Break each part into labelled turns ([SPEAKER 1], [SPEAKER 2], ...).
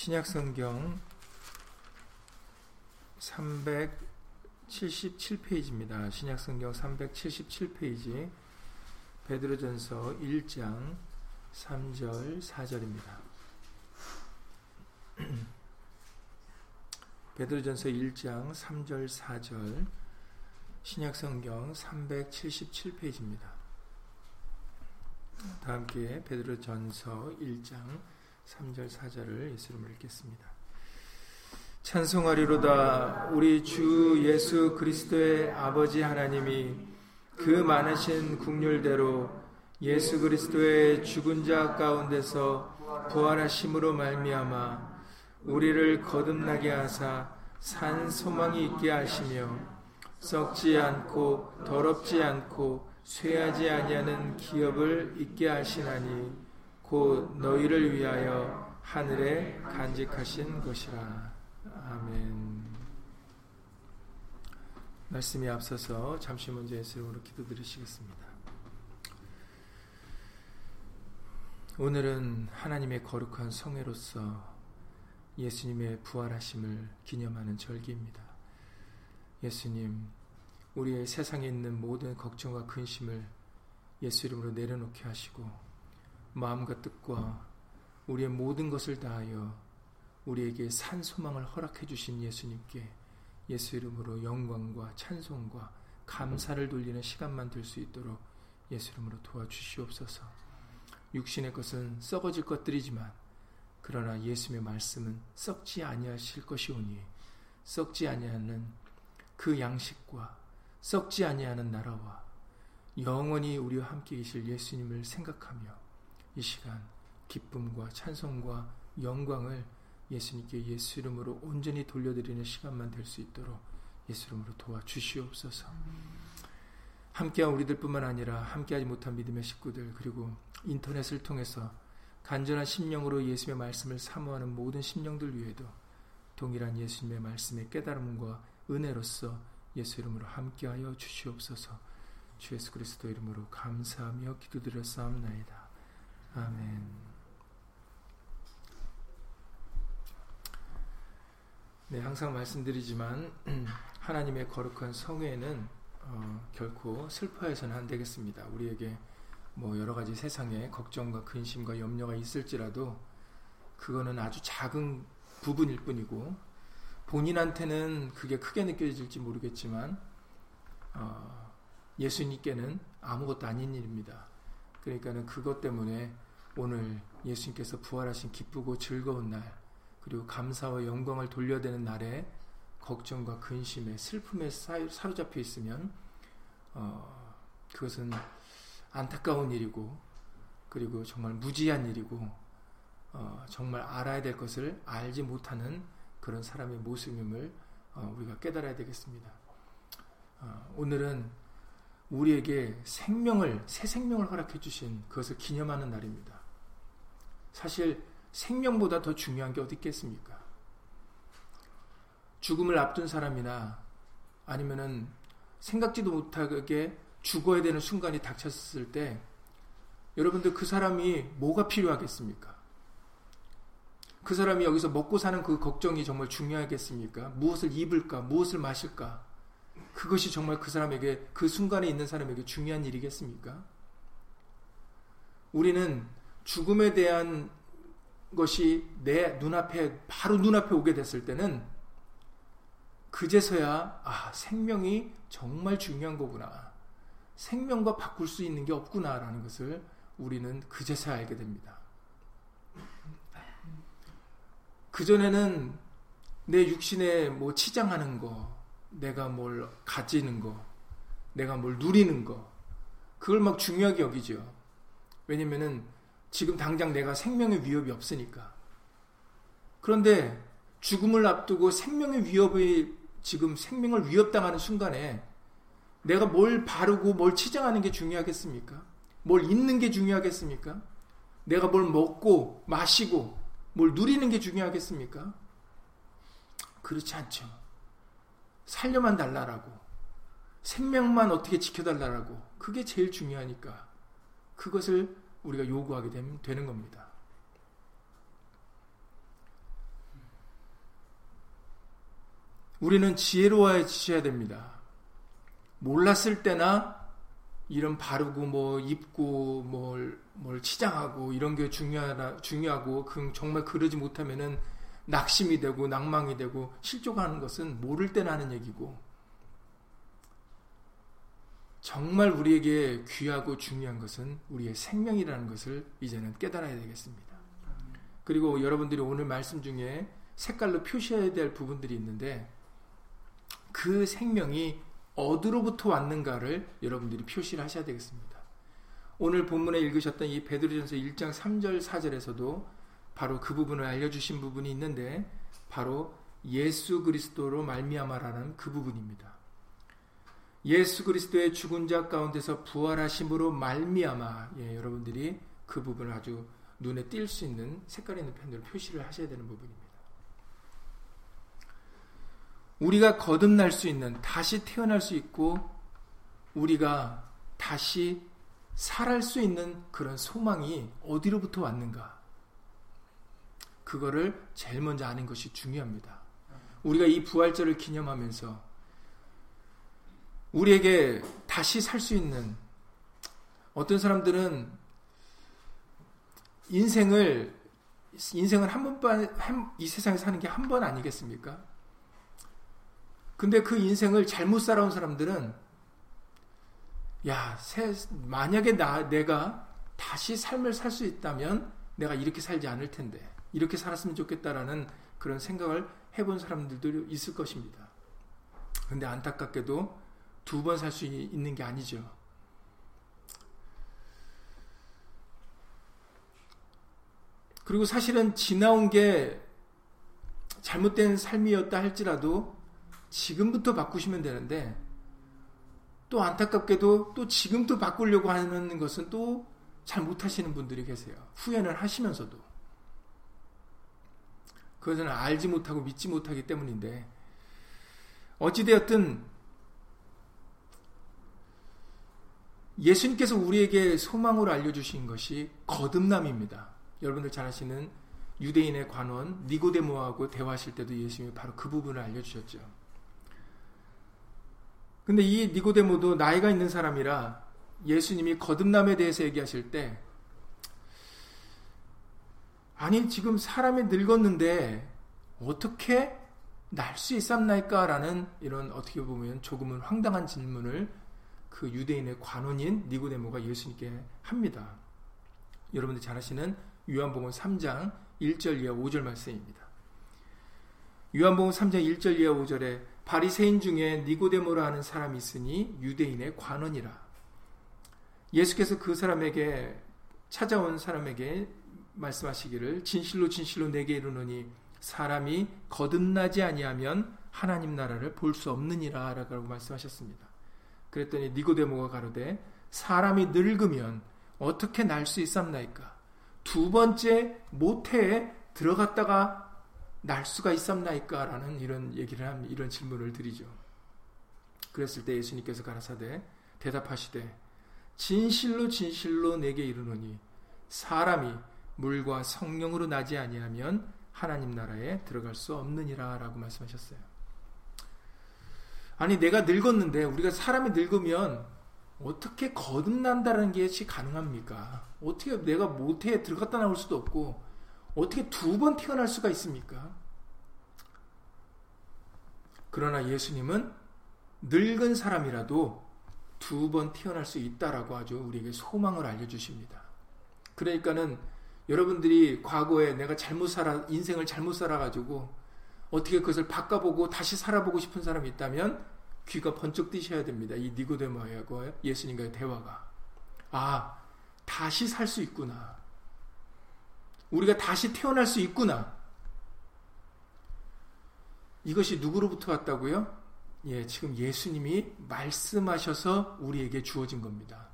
[SPEAKER 1] 신약성경 377페이지입니다. 신약성경 377페이지 베드로전서 1장 3절 4절입니다. 베드로전서 1장 3절 4절 신약성경 377페이지입니다. 다 함께 베드로전서 1장 3절 4절을 예수님을 읽겠습니다. 찬송하리로다 우리 주 예수 그리스도의 아버지 하나님이 그 많으신 국률대로 예수 그리스도의 죽은 자 가운데서 부활하심으로 말미암아 우리를 거듭나게 하사 산 소망이 있게 하시며 썩지 않고 더럽지 않고 쇠하지 아니하는 기업을 있게 하시나니 곧 너희를 위하여 하늘에 간직하신 것이라. 아멘. 말씀이 앞서서 잠시 먼저 예수님으로 기도드리시겠습니다. 오늘은 하나님의 거룩한 성회로서 예수님의 부활하심을 기념하는 절기입니다. 예수님, 우리의 세상에 있는 모든 걱정과 근심을 예수 이름으로 내려놓게 하시고 마음과 뜻과 우리의 모든 것을 다하여 우리에게 산 소망을 허락해 주신 예수님께 예수 이름으로 영광과 찬송과 감사를 돌리는 시간만 될 수 있도록 예수 이름으로 도와주시옵소서. 육신의 것은 썩어질 것들이지만 그러나 예수님의 말씀은 썩지 아니하실 것이오니 썩지 아니하는 그 양식과 썩지 아니하는 나라와 영원히 우리와 함께 계실 예수님을 생각하며 이 시간 기쁨과 찬송과 영광을 예수님께 예수 이름으로 온전히 돌려드리는 시간만 될 수 있도록 예수 이름으로 도와주시옵소서. 함께한 우리들뿐만 아니라 함께하지 못한 믿음의 식구들 그리고 인터넷을 통해서 간절한 심령으로 예수님의 말씀을 사모하는 모든 심령들 위에도 동일한 예수님의 말씀의 깨달음과 은혜로서 예수 이름으로 함께하여 주시옵소서. 주 예수 그리스도 이름으로 감사하며 기도드렸사옵나이다. 아멘. 네, 항상 말씀드리지만 하나님의 거룩한 성회는 어, 결코 슬퍼해서는 안 되겠습니다. 우리에게 뭐 여러 가지 세상에 걱정과 근심과 염려가 있을지라도 그거는 아주 작은 부분일 뿐이고 본인한테는 그게 크게 느껴질지 모르겠지만 어, 예수님께는 아무것도 아닌 일입니다. 그러니까는 그것 때문에 오늘 예수님께서 부활하신 기쁘고 즐거운 날, 그리고 감사와 영광을 돌려대는 날에 걱정과 근심에 슬픔에 사로잡혀 있으면 어, 그것은 안타까운 일이고 그리고 정말 무지한 일이고 어, 정말 알아야 될 것을 알지 못하는 그런 사람의 모습임을 어, 우리가 깨달아야 되겠습니다. 어, 오늘은 우리에게 생명을 새 생명을 허락해 주신 그것을 기념하는 날입니다. 사실 생명보다 더 중요한 게 어디 있겠습니까? 죽음을 앞둔 사람이나 아니면은 생각지도 못하게 죽어야 되는 순간이 닥쳤을 때 여러분들 그 사람이 뭐가 필요하겠습니까? 그 사람이 여기서 먹고 사는 그 걱정이 정말 중요하겠습니까? 무엇을 입을까? 무엇을 마실까? 그것이 정말 그 사람에게 그 순간에 있는 사람에게 중요한 일이겠습니까? 우리는 죽음에 대한 것이 내 눈앞에 바로 눈앞에 오게 됐을 때는 그제서야 아 생명이 정말 중요한 거구나 생명과 바꿀 수 있는 게 없구나라는 것을 우리는 그제서야 알게 됩니다. 그 전에는 내 육신에 뭐 치장하는 거, 내가 뭘 가지는 거, 내가 뭘 누리는 거, 그걸 막 중요하게 여기죠. 왜냐면은 지금 당장 내가 생명의 위협이 없으니까. 그런데 죽음을 앞두고 생명의 위협이 지금 생명을 위협당하는 순간에 내가 뭘 바르고 뭘 치장하는 게 중요하겠습니까? 뭘 잊는 게 중요하겠습니까? 내가 뭘 먹고 마시고 뭘 누리는 게 중요하겠습니까? 그렇지 않죠. 살려만 달라라고. 생명만 어떻게 지켜달라라고. 그게 제일 중요하니까. 그것을 우리가 요구하게 되면 되는 겁니다. 우리는 지혜로워지셔야 됩니다. 몰랐을 때나 이런 바르고 뭐 입고 뭘, 뭘 치장하고 이런 게 중요하다 중요하고 그 정말 그러지 못하면은 낙심이 되고 낭망이 되고 실족하는 것은 모를 때나 하는 얘기고 정말 우리에게 귀하고 중요한 것은 우리의 생명이라는 것을 이제는 깨달아야 되겠습니다. 그리고 여러분들이 오늘 말씀 중에 색깔로 표시해야 될 부분들이 있는데 그 생명이 어디로부터 왔는가를 여러분들이 표시를 하셔야 되겠습니다. 오늘 본문에 읽으셨던 이 베드로전서 1장 3절 4절에서도 바로 그 부분을 알려주신 부분이 있는데 바로 예수 그리스도로 말미암아라는 그 부분입니다. 예수 그리스도의 죽은 자 가운데서 부활하심으로 말미암아 예, 여러분들이 그 부분을 아주 눈에 띌 수 있는 색깔 있는 펜으로 표시를 하셔야 되는 부분입니다. 우리가 거듭날 수 있는 다시 태어날 수 있고 우리가 다시 살할 수 있는 그런 소망이 어디로부터 왔는가? 그거를 제일 먼저 아는 것이 중요합니다. 우리가 이 부활절을 기념하면서 우리에게 다시 살 수 있는 어떤 사람들은 인생을 인생을 한번이 세상에 사는 게 한 번 아니겠습니까? 근데 그 인생을 잘못 살아온 사람들은 야, 새, 만약에 나 내가 다시 삶을 살 수 있다면 내가 이렇게 살지 않을 텐데 이렇게 살았으면 좋겠다라는 그런 생각을 해본 사람들도 있을 것입니다. 근데 안타깝게도 두 번 살 수 있는 게 아니죠. 그리고 사실은 지나온 게 잘못된 삶이었다 할지라도 지금부터 바꾸시면 되는데 또 안타깝게도 또 지금도 바꾸려고 하는 것은 또 잘 못하시는 분들이 계세요. 후회를 하시면서도. 그것은 알지 못하고 믿지 못하기 때문인데 어찌되었든 예수님께서 우리에게 소망으로 알려주신 것이 거듭남입니다. 여러분들 잘 아시는 유대인의 관원 니고데모하고 대화하실 때도 예수님이 바로 그 부분을 알려주셨죠. 근데 이 니고데모도 나이가 있는 사람이라 예수님이 거듭남에 대해서 얘기하실 때 아니 지금 사람이 늙었는데 어떻게 날 수 있었나이까? 라는 이런 어떻게 보면 조금은 황당한 질문을 그 유대인의 관원인 니고데모가 예수님께 합니다. 여러분들 잘 아시는 요한복음 3장 1절 이하 5절 말씀입니다. 요한복음 3장 1절 이하 5절에 바리새인 중에 니고데모라 하는 사람이 있으니 유대인의 관원이라. 예수께서 그 사람에게 찾아온 사람에게 말씀하시기를 진실로 진실로 내게 이르노니 사람이 거듭나지 아니하면 하나님 나라를 볼 수 없느니라 라고 말씀하셨습니다. 그랬더니 니고데모가 가로되 사람이 늙으면 어떻게 날 수 있었나이까? 두 번째 모태에 들어갔다가 날 수가 있었나이까? 라는 이런 얘기를 한 이런 질문을 드리죠. 그랬을 때 예수님께서 가라사대 대답하시되 진실로 진실로 내게 이르노니 사람이 물과 성령으로 나지 아니하면 하나님 나라에 들어갈 수 없느니라라고 말씀하셨어요. 아니 내가 늙었는데 우리가 사람이 늙으면 어떻게 거듭난다는 것이 가능합니까? 어떻게 내가 모태에 들어갔다 나올 수도 없고 어떻게 두 번 태어날 수가 있습니까? 그러나 예수님은 늙은 사람이라도 두 번 태어날 수 있다라고 아주 우리에게 소망을 알려주십니다. 그러니까는 여러분들이 과거에 내가 잘못 살아, 인생을 잘못 살아가지고 어떻게 그것을 바꿔보고 다시 살아보고 싶은 사람이 있다면 귀가 번쩍 뜨셔야 됩니다. 이 니고데모하고 예수님과의 대화가. 아, 다시 살 수 있구나. 우리가 다시 태어날 수 있구나. 이것이 누구로부터 왔다고요? 예, 지금 예수님이 말씀하셔서 우리에게 주어진 겁니다.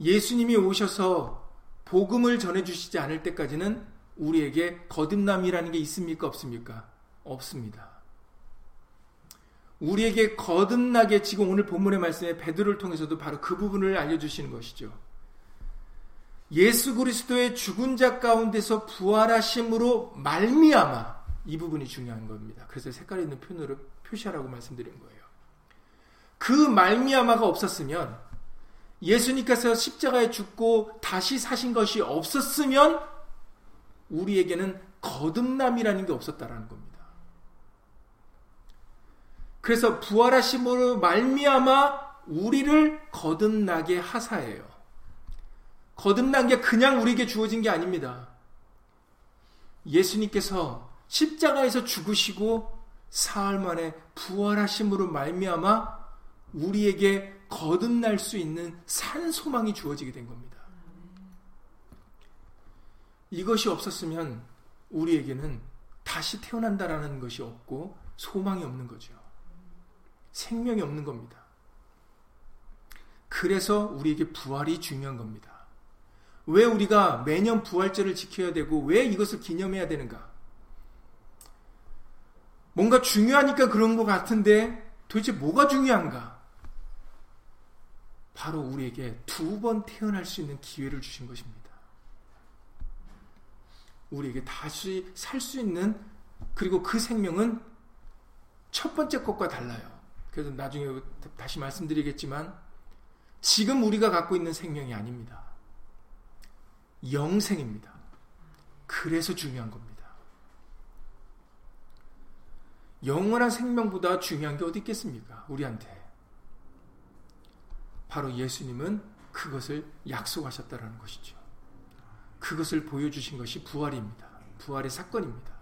[SPEAKER 1] 예수님이 오셔서 복음을 전해주시지 않을 때까지는 우리에게 거듭남이라는 게 있습니까? 없습니까? 없습니다. 우리에게 거듭나게 지금 오늘 본문의 말씀에 베드로를 통해서도 바로 그 부분을 알려주시는 것이죠. 예수 그리스도의 죽은 자 가운데서 부활하심으로 말미암아 이 부분이 중요한 겁니다. 그래서 색깔 있는 표현으로 표시하라고 말씀드린 거예요. 그 말미암아가 없었으면 예수님께서 십자가에 죽고 다시 사신 것이 없었으면 우리에게는 거듭남이라는 게 없었다라는 겁니다. 그래서 부활하심으로 말미암아 우리를 거듭나게 하사해요. 거듭난 게 그냥 우리에게 주어진 게 아닙니다. 예수님께서 십자가에서 죽으시고 사흘 만에 부활하심으로 말미암아 우리에게 거듭날 수 있는 산 소망이 주어지게 된 겁니다. 이것이 없었으면 우리에게는 다시 태어난다라는 것이 없고 소망이 없는 거죠. 생명이 없는 겁니다. 그래서 우리에게 부활이 중요한 겁니다. 왜 우리가 매년 부활절을 지켜야 되고 왜 이것을 기념해야 되는가? 뭔가 중요하니까 그런 것 같은데 도대체 뭐가 중요한가? 바로 우리에게 두 번 태어날 수 있는 기회를 주신 것입니다. 우리에게 다시 살 수 있는 그리고 그 생명은 첫 번째 것과 달라요. 그래서 나중에 다시 말씀드리겠지만 지금 우리가 갖고 있는 생명이 아닙니다. 영생입니다. 그래서 중요한 겁니다. 영원한 생명보다 중요한 게 어디 있겠습니까? 우리한테. 바로 예수님은 그것을 약속하셨다라는 것이죠. 그것을 보여주신 것이 부활입니다. 부활의 사건입니다.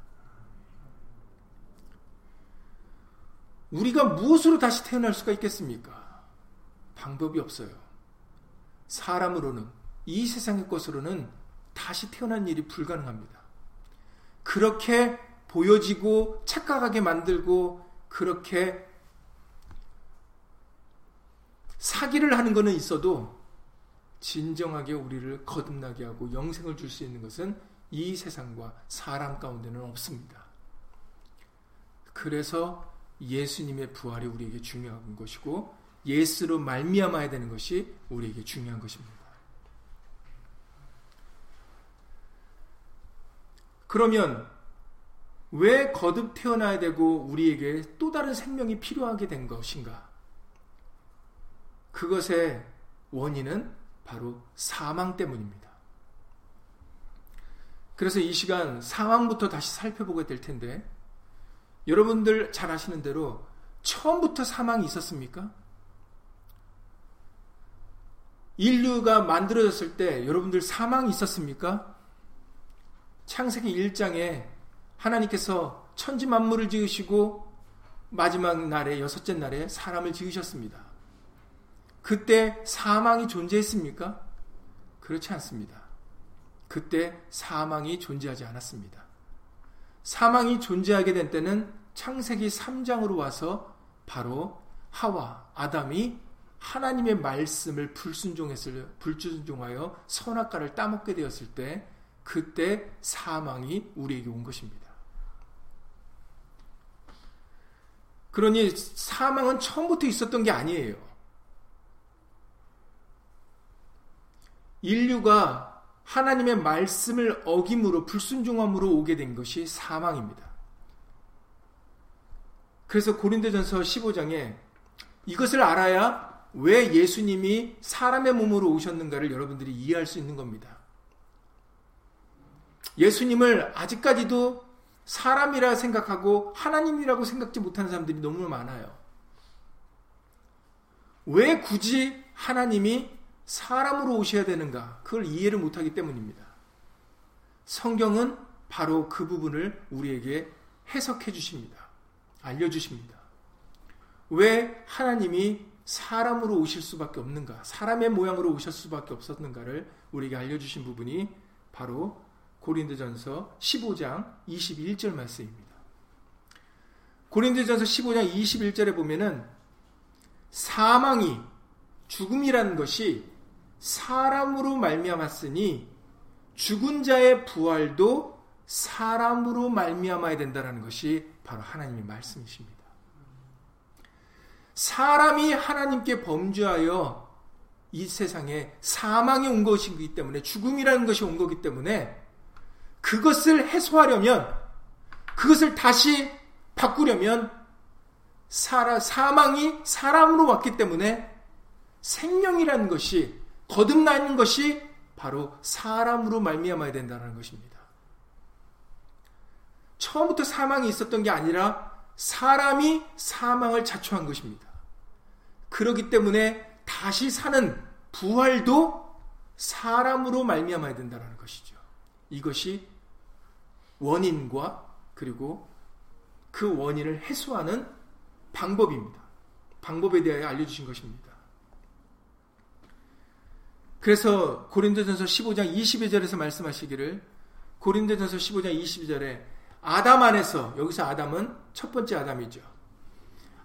[SPEAKER 1] 우리가 무엇으로 다시 태어날 수가 있겠습니까? 방법이 없어요. 사람으로는, 이 세상의 것으로는 다시 태어난 일이 불가능합니다. 그렇게 보여지고 착각하게 만들고 그렇게 사기를 하는 것은 있어도 진정하게 우리를 거듭나게 하고 영생을 줄 수 있는 것은 이 세상과 사람 가운데는 없습니다. 그래서 예수님의 부활이 우리에게 중요한 것이고 예수로 말미암아야 되는 것이 우리에게 중요한 것입니다. 그러면 왜 거듭 태어나야 되고 우리에게 또 다른 생명이 필요하게 된 것인가? 그것의 원인은 바로 사망 때문입니다. 그래서 이 시간 상황부터 다시 살펴보게 될 텐데, 여러분들 잘 아시는 대로 처음부터 사망이 있었습니까? 인류가 만들어졌을 때 여러분들 사망이 있었습니까? 창세기 1장에 하나님께서 천지 만물을 지으시고 마지막 날에 여섯째 날에 사람을 지으셨습니다. 그때 사망이 존재했습니까? 그렇지 않습니다. 그때 사망이 존재하지 않았습니다. 사망이 존재하게 된 때는 창세기 3장으로 와서 바로 하와, 아담이 하나님의 말씀을 불순종했을, 불순종하여 선악과를 따먹게 되었을 때, 그때 사망이 우리에게 온 것입니다. 그러니 사망은 처음부터 있었던 게 아니에요. 인류가 하나님의 말씀을 어김으로 불순종함으로 오게 된 것이 사망입니다. 그래서 고린도전서 15장에 이것을 알아야 왜 예수님이 사람의 몸으로 오셨는가를 여러분들이 이해할 수 있는 겁니다. 예수님을 아직까지도 사람이라 생각하고 하나님이라고 생각지 못하는 사람들이 너무 많아요. 왜 굳이 하나님이 사람으로 오셔야 되는가? 그걸 이해를 못하기 때문입니다. 성경은 바로 그 부분을 우리에게 해석해 주십니다. 알려주십니다. 왜 하나님이 사람으로 오실 수밖에 없는가? 사람의 모양으로 오실 수밖에 없었는가를 우리에게 알려주신 부분이 바로 고린도전서 15장 21절 말씀입니다. 고린도전서 15장 21절에 보면은 사망이 죽음이라는 것이 사람으로 말미암았으니 죽은 자의 부활도 사람으로 말미암아야 된다는 것이 바로 하나님의 말씀이십니다. 사람이 하나님께 범죄하여 이 세상에 사망이 온 것이기 때문에 죽음이라는 것이 온 거기 때문에 그것을 해소하려면 그것을 다시 바꾸려면 사라, 사망이 사람으로 왔기 때문에 생명이라는 것이 거듭나는 것이 바로 사람으로 말미암아야 된다는 것입니다. 처음부터 사망이 있었던 게 아니라 사람이 사망을 자초한 것입니다. 그러기 때문에 다시 사는 부활도 사람으로 말미암아야 된다는 것이죠. 이것이 원인과 그리고 그 원인을 해소하는 방법입니다. 방법에 대하여 알려주신 것입니다. 그래서 고린도전서 15장 22절에서 말씀하시기를 고린도전서 15장 22절에 아담 안에서 여기서 아담은 첫 번째 아담이죠.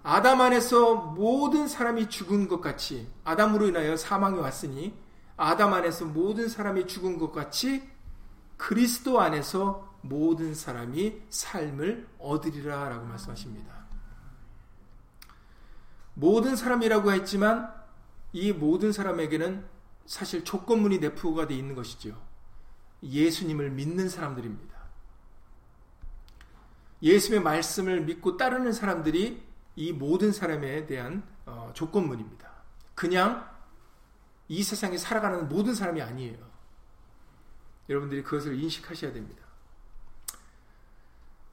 [SPEAKER 1] 아담 안에서 모든 사람이 죽은 것 같이 아담으로 인하여 사망이 왔으니 아담 안에서 모든 사람이 죽은 것 같이 그리스도 안에서 모든 사람이 삶을 얻으리라 라고 말씀하십니다. 모든 사람이라고 했지만 이 모든 사람에게는 사실 조건문이 내포가 되어 있는 것이죠. 예수님을 믿는 사람들입니다. 예수님의 말씀을 믿고 따르는 사람들이 이 모든 사람에 대한 어, 조건문입니다. 그냥 이 세상에 살아가는 모든 사람이 아니에요. 여러분들이 그것을 인식하셔야 됩니다.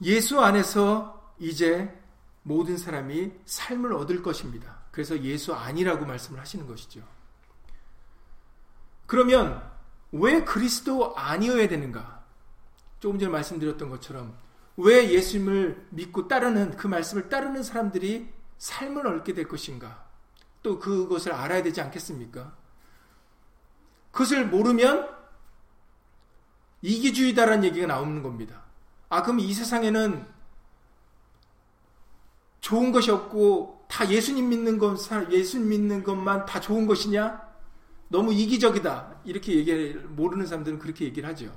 [SPEAKER 1] 예수 안에서 이제 모든 사람이 삶을 얻을 것입니다. 그래서 예수 아니라고 말씀을 하시는 것이죠. 그러면 왜 그리스도 아니어야 되는가? 조금 전에 말씀드렸던 것처럼 왜 예수님을 믿고 따르는 그 말씀을 따르는 사람들이 삶을 얻게 될 것인가? 또 그것을 알아야 되지 않겠습니까? 그것을 모르면 이기주의다라는 얘기가 나오는 겁니다. 아, 그럼 이 세상에는 좋은 것이 없고 다 예수님 믿는 것, 예수님 믿는 것만 다 좋은 것이냐? 너무 이기적이다. 이렇게 얘기 모르는 사람들은 그렇게 얘기를 하죠.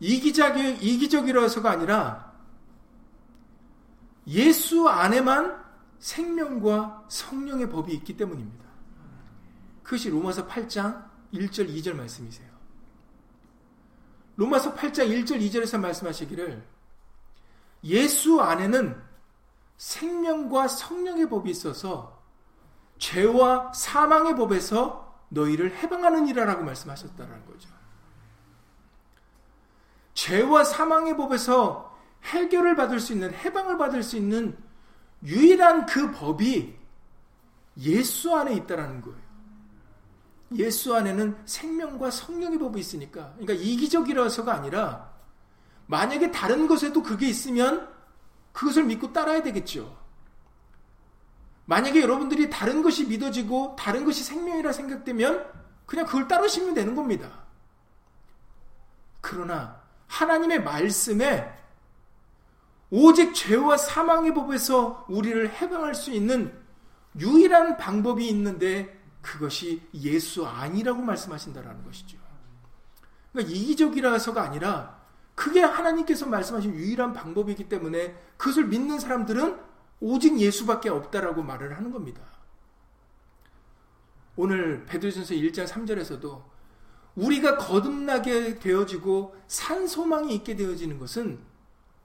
[SPEAKER 1] 이기적이, 이기적이라서가 아니라 예수 안에만 생명과 성령의 법이 있기 때문입니다. 그것이 로마서 8장 1절 2절 말씀이세요. 로마서 8장 1절 2절에서 말씀하시기를 예수 안에는 생명과 성령의 법이 있어서 죄와 사망의 법에서 너희를 해방하는 이라라고 말씀하셨다는 거죠. 죄와 사망의 법에서 해결을 받을 수 있는 해방을 받을 수 있는 유일한 그 법이 예수 안에 있다라는 거예요. 예수 안에는 생명과 성령의 법이 있으니까. 그러니까 이기적이라서가 아니라 만약에 다른 것에도 그게 있으면 그것을 믿고 따라야 되겠죠. 만약에 여러분들이 다른 것이 믿어지고 다른 것이 생명이라 생각되면 그냥 그걸 따르시면 되는 겁니다. 그러나 하나님의 말씀에 오직 죄와 사망의 법에서 우리를 해방할 수 있는 유일한 방법이 있는데 그것이 예수 아니라고 말씀하신다라는 것이죠. 그러니까 이기적이라서가 아니라 그게 하나님께서 말씀하신 유일한 방법이기 때문에 그것을 믿는 사람들은 오직 예수밖에 없다라고 말을 하는 겁니다. 오늘 베드로전서 1장 3절에서도 우리가 거듭나게 되어지고 산 소망이 있게 되어지는 것은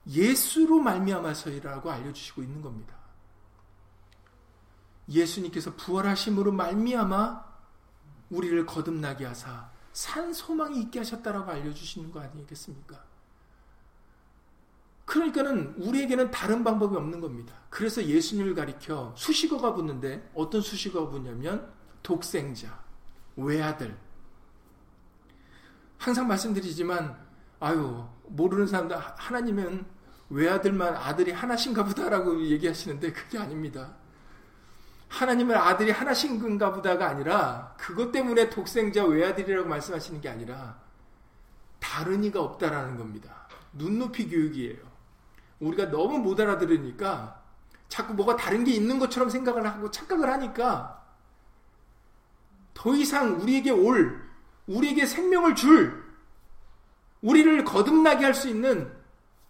[SPEAKER 1] 예수로 말미암아서이라고 알려주시고 있는 겁니다. 예수님께서 부활하심으로 말미암아 우리를 거듭나게 하사 산 소망이 있게 하셨다라고 알려주시는 거 아니겠습니까? 그러니까는 우리에게는 다른 방법이 없는 겁니다. 그래서 예수님을 가리켜 수식어가 붙는데 어떤 수식어가 붙냐면 독생자, 외아들. 항상 말씀드리지만 아유 모르는 사람들 하나님은 외아들만 아들이 하나신가 보다라고 얘기하시는데 그게 아닙니다. 하나님은 아들이 하나신가 보다가 아니라 그것 때문에 독생자 외아들이라고 말씀하시는 게 아니라 다른 이가 없다라는 겁니다. 눈높이 교육이에요. 우리가 너무 못 알아들으니까 자꾸 뭐가 다른 게 있는 것처럼 생각을 하고 착각을 하니까 더 이상 우리에게 올, 우리에게 생명을 줄, 우리를 거듭나게 할 수 있는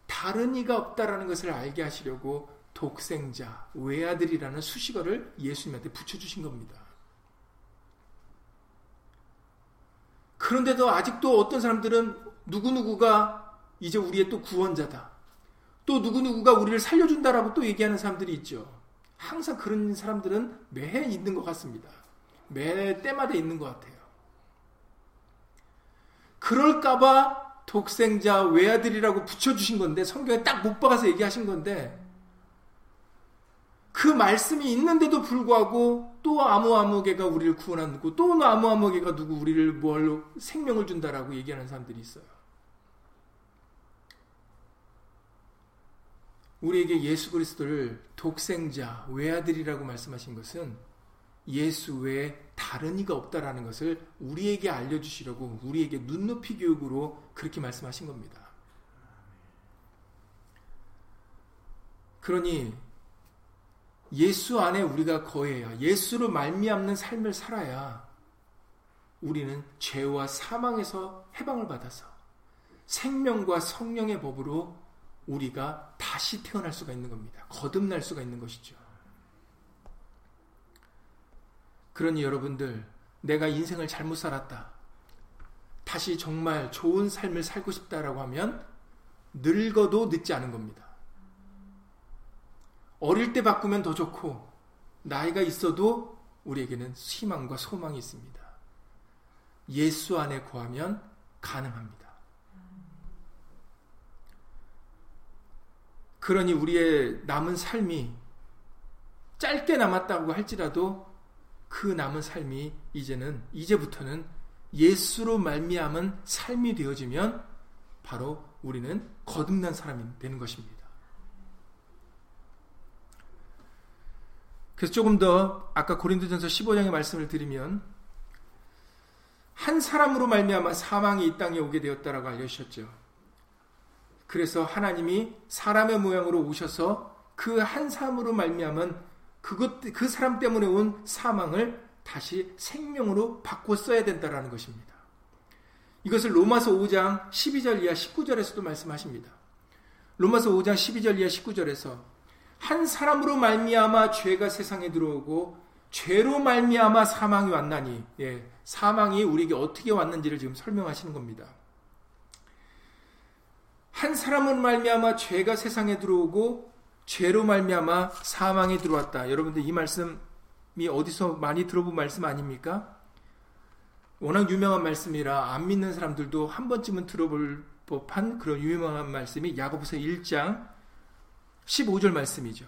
[SPEAKER 1] 다른 이가 없다라는 것을 알게 하시려고 독생자, 외아들이라는 수식어를 예수님한테 붙여주신 겁니다. 그런데도 아직도 어떤 사람들은 누구누구가 이제 우리의 또 구원자다. 또 누구누구가 우리를 살려준다라고 또 얘기하는 사람들이 있죠. 항상 그런 사람들은 매해 있는 것 같습니다. 매 때마다 있는 것 같아요. 그럴까봐 독생자 외아들이라고 붙여주신 건데 성경에 딱 못 박아서 얘기하신 건데 그 말씀이 있는데도 불구하고 또 아무아무개가 우리를 구원하고 또 아무아무개가 누구 우리를 뭘 생명을 준다라고 얘기하는 사람들이 있어요. 우리에게 예수 그리스도를 독생자, 외아들이라고 말씀하신 것은 예수 외에 다른 이가 없다라는 것을 우리에게 알려주시려고 우리에게 눈높이 교육으로 그렇게 말씀하신 겁니다. 그러니 예수 안에 우리가 거해야 예수로 말미암는 삶을 살아야 우리는 죄와 사망에서 해방을 받아서 생명과 성령의 법으로 우리가 다시 태어날 수가 있는 겁니다. 거듭날 수가 있는 것이죠. 그러니 여러분들, 내가 인생을 잘못 살았다. 다시 정말 좋은 삶을 살고 싶다라고 하면 늙어도 늦지 않은 겁니다. 어릴 때 바꾸면 더 좋고, 나이가 있어도 우리에게는 희망과 소망이 있습니다. 예수 안에 구하면 가능합니다. 그러니 우리의 남은 삶이 짧게 남았다고 할지라도 그 남은 삶이 이제는 이제부터는 예수로 말미암은 삶이 되어지면 바로 우리는 거듭난 사람이 되는 것입니다. 그래서 조금 더 아까 고린도전서 15장의 말씀을 드리면 한 사람으로 말미암아 사망이 이 땅에 오게 되었다라고 알려주셨죠. 그래서 하나님이 사람의 모양으로 오셔서 그한 사람으로 말미암은 그것 그 사람 때문에 온 사망을 다시 생명으로 바꿔 써야 된다라는 것입니다. 이것을 로마서 5장 12절 이하 19절에서도 말씀하십니다. 로마서 5장 12절 이하 19절에서 한 사람으로 말미암아 죄가 세상에 들어오고 죄로 말미암아 사망이 왔나니 예, 사망이 우리에게 어떻게 왔는지를 지금 설명하시는 겁니다. 한 사람은 말미암아 죄가 세상에 들어오고 죄로 말미암아 사망에 들어왔다. 여러분들 이 말씀이 어디서 많이 들어본 말씀 아닙니까? 워낙 유명한 말씀이라 안 믿는 사람들도 한 번쯤은 들어볼 법한 그런 유명한 말씀이 야고보서 1장 15절 말씀이죠.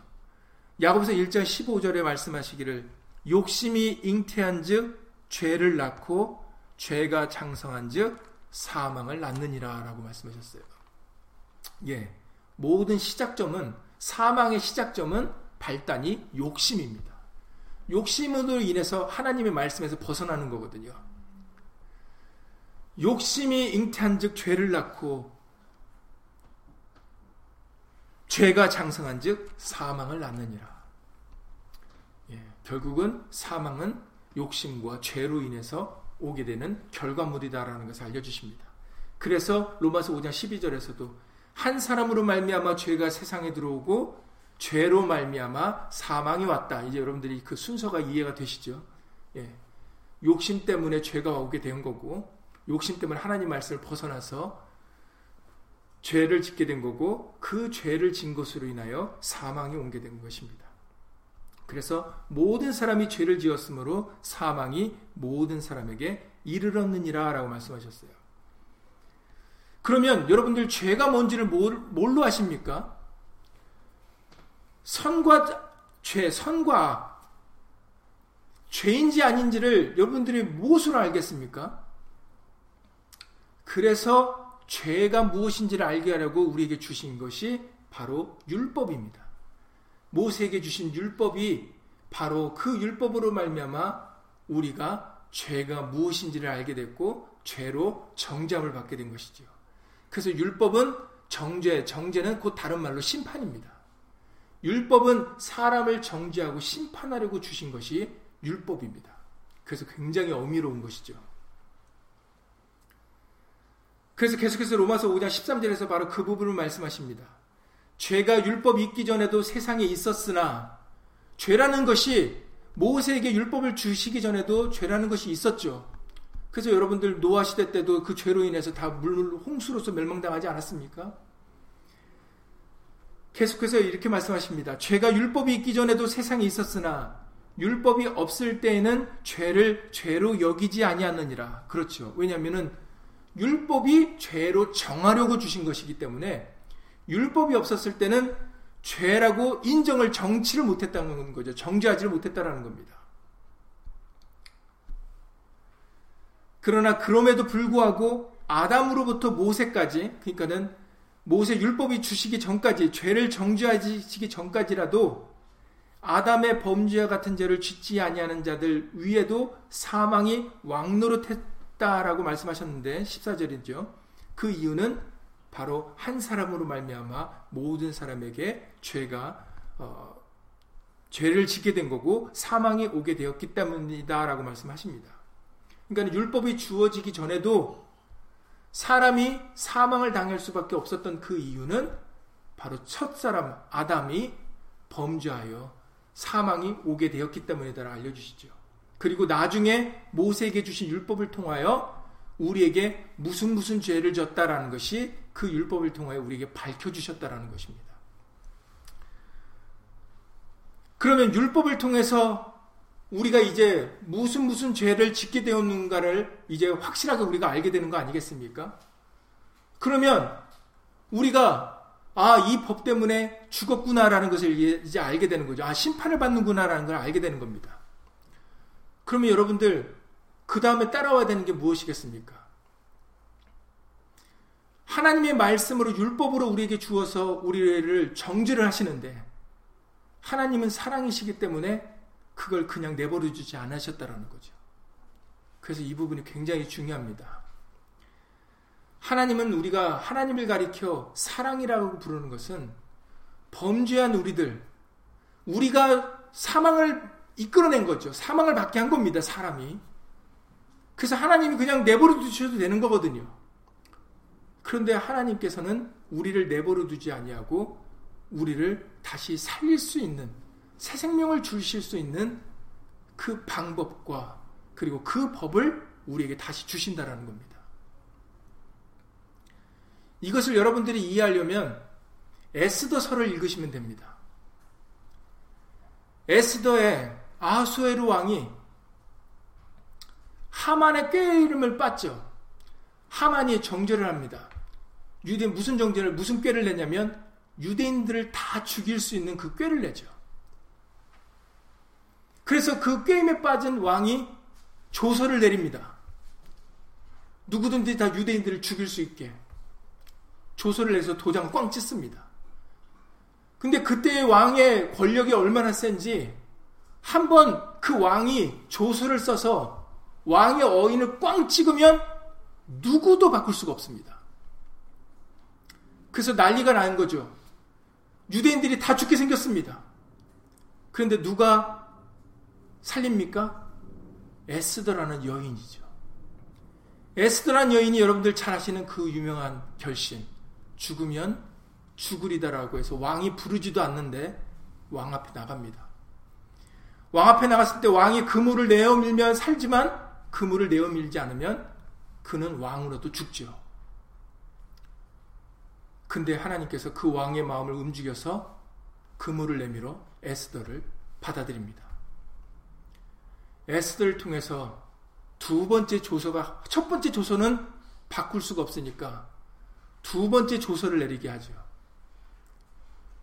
[SPEAKER 1] 야고보서 1장 15절에 말씀하시기를 욕심이 잉태한즉 죄를 낳고 죄가 장성한즉 사망을 낳느니라라고 말씀하셨어요. 예. 모든 시작점은 사망의 시작점은 발단이 욕심입니다. 욕심으로 인해서 하나님의 말씀에서 벗어나는 거거든요. 욕심이 잉태한즉 죄를 낳고 죄가 장성한즉 사망을 낳느니라. 예, 결국은 사망은 욕심과 죄로 인해서 오게 되는 결과물이다라는 것을 알려주십니다. 그래서 로마서 5장 12절에서도 한 사람으로 말미암아 죄가 세상에 들어오고 죄로 말미암아 사망이 왔다. 이제 여러분들이 그 순서가 이해가 되시죠? 예. 욕심 때문에 죄가 오게 된 거고 욕심 때문에 하나님 말씀을 벗어나서 죄를 짓게 된 거고 그 죄를 진 것으로 인하여 사망이 오게 된 것입니다. 그래서 모든 사람이 죄를 지었으므로 사망이 모든 사람에게 이르렀느니라 라고 말씀하셨어요. 그러면 여러분들 죄가 뭔지를 뭘로 아십니까? 선과 죄, 선과 죄인지 아닌지를 여러분들이 무엇으로 알겠습니까? 그래서 죄가 무엇인지를 알게 하려고 우리에게 주신 것이 바로 율법입니다. 모세에게 주신 율법이 바로 그 율법으로 말미암아 우리가 죄가 무엇인지를 알게 됐고 죄로 정죄을 받게 된 것이죠. 그래서 율법은 정죄, 정죄는 곧 다른 말로 심판입니다. 율법은 사람을 정죄하고 심판하려고 주신 것이 율법입니다. 그래서 굉장히 어미로운 것이죠. 그래서 계속해서 로마서 5장 13절에서 바로 그 부분을 말씀하십니다. 죄가 율법이 있기 전에도 세상에 있었으나 죄라는 것이 모세에게 율법을 주시기 전에도 죄라는 것이 있었죠. 그래서 여러분들 노아 시대 때도 그 죄로 인해서 다물 홍수로서 멸망당하지 않았습니까? 계속해서 이렇게 말씀하십니다. 죄가 율법이 있기 전에도 세상에 있었으나 율법이 없을 때에는 죄를 죄로 여기지 아니하느니라. 그렇죠. 왜냐하면은 율법이 죄로 정하려고 주신 것이기 때문에 율법이 없었을 때는 죄라고 인정을 정치를 못했다는 거죠. 정죄하지를 못했다라는 겁니다. 그러나 그럼에도 불구하고 아담으로부터 모세까지 그러니까는 모세 율법이 주시기 전까지 죄를 정죄하시기 전까지라도 아담의 범죄와 같은 죄를 짓지 아니하는 자들 위에도 사망이 왕노릇했다라고 말씀하셨는데 14절이죠. 그 이유는 바로 한 사람으로 말미암아 모든 사람에게 죄가 어, 죄를 짓게 된 거고 사망이 오게 되었기 때문이다라고 말씀하십니다. 그러니까 율법이 주어지기 전에도 사람이 사망을 당할 수밖에 없었던 그 이유는 바로 첫 사람 아담이 범죄하여 사망이 오게 되었기 때문이다라 알려주시죠. 그리고 나중에 모세에게 주신 율법을 통하여 우리에게 무슨 무슨 죄를 졌다라는 것이 그 율법을 통하여 우리에게 밝혀주셨다라는 것입니다. 그러면 율법을 통해서 우리가 이제 무슨 무슨 죄를 짓게 되었는가를 이제 확실하게 우리가 알게 되는 거 아니겠습니까? 그러면 우리가 아, 이 법 때문에 죽었구나라는 것을 이제 알게 되는 거죠. 아, 심판을 받는구나라는 걸 알게 되는 겁니다. 그러면 여러분들, 그 다음에 따라와야 되는 게 무엇이겠습니까? 하나님의 말씀으로 율법으로 우리에게 주어서 우리를 정죄를 하시는데, 하나님은 사랑이시기 때문에 그걸 그냥 내버려 주지 않으셨다라는 거죠. 그래서 이 부분이 굉장히 중요합니다. 하나님은 우리가 하나님을 가리켜 사랑이라고 부르는 것은 범죄한 우리들, 우리가 사망을 이끌어낸 거죠. 사망을 받게 한 겁니다, 사람이. 그래서 하나님이 그냥 내버려 두셔도 되는 거거든요. 그런데 하나님께서는 우리를 내버려 두지 아니하고 우리를 다시 살릴 수 있는 새 생명을 주실 수 있는 그 방법과 그리고 그 법을 우리에게 다시 주신다라는 겁니다. 이것을 여러분들이 이해하려면 에스더서를 읽으시면 됩니다. 에스더의 아수에르 왕이 하만의 꾀 이름을 빻죠. 하만이 정죄를 합니다. 유대 무슨 정죄를 무슨 꾀를 내냐면 유대인들을 다 죽일 수 있는 그 꾀를 내죠. 그래서 그 게임에 빠진 왕이 조서를 내립니다. 누구든지 다 유대인들을 죽일 수 있게 조서를 내서 도장 꽝 찢습니다. 근데 그때의 왕의 권력이 얼마나 센지 한번 그 왕이 조서를 써서 왕의 어인을 꽝 찍으면 누구도 바꿀 수가 없습니다. 그래서 난리가 나는 거죠. 유대인들이 다 죽게 생겼습니다. 그런데 누가 살립니까? 에스더라는 여인이죠. 에스더라는 여인이 여러분들 잘 아시는 그 유명한 결심. 죽으면 죽으리다라고 해서 왕이 부르지도 않는데 왕 앞에 나갑니다. 왕 앞에 나갔을 때 왕이 그물을 내어 밀면 살지만 그물을 내어 밀지 않으면 그는 왕으로도 죽죠. 근데 하나님께서 그 왕의 마음을 움직여서 그물을 내밀어 에스더를 받아들입니다. 에스더를 통해서 두 번째 조서가 첫 번째 조서는 바꿀 수가 없으니까 두 번째 조서를 내리게 하죠.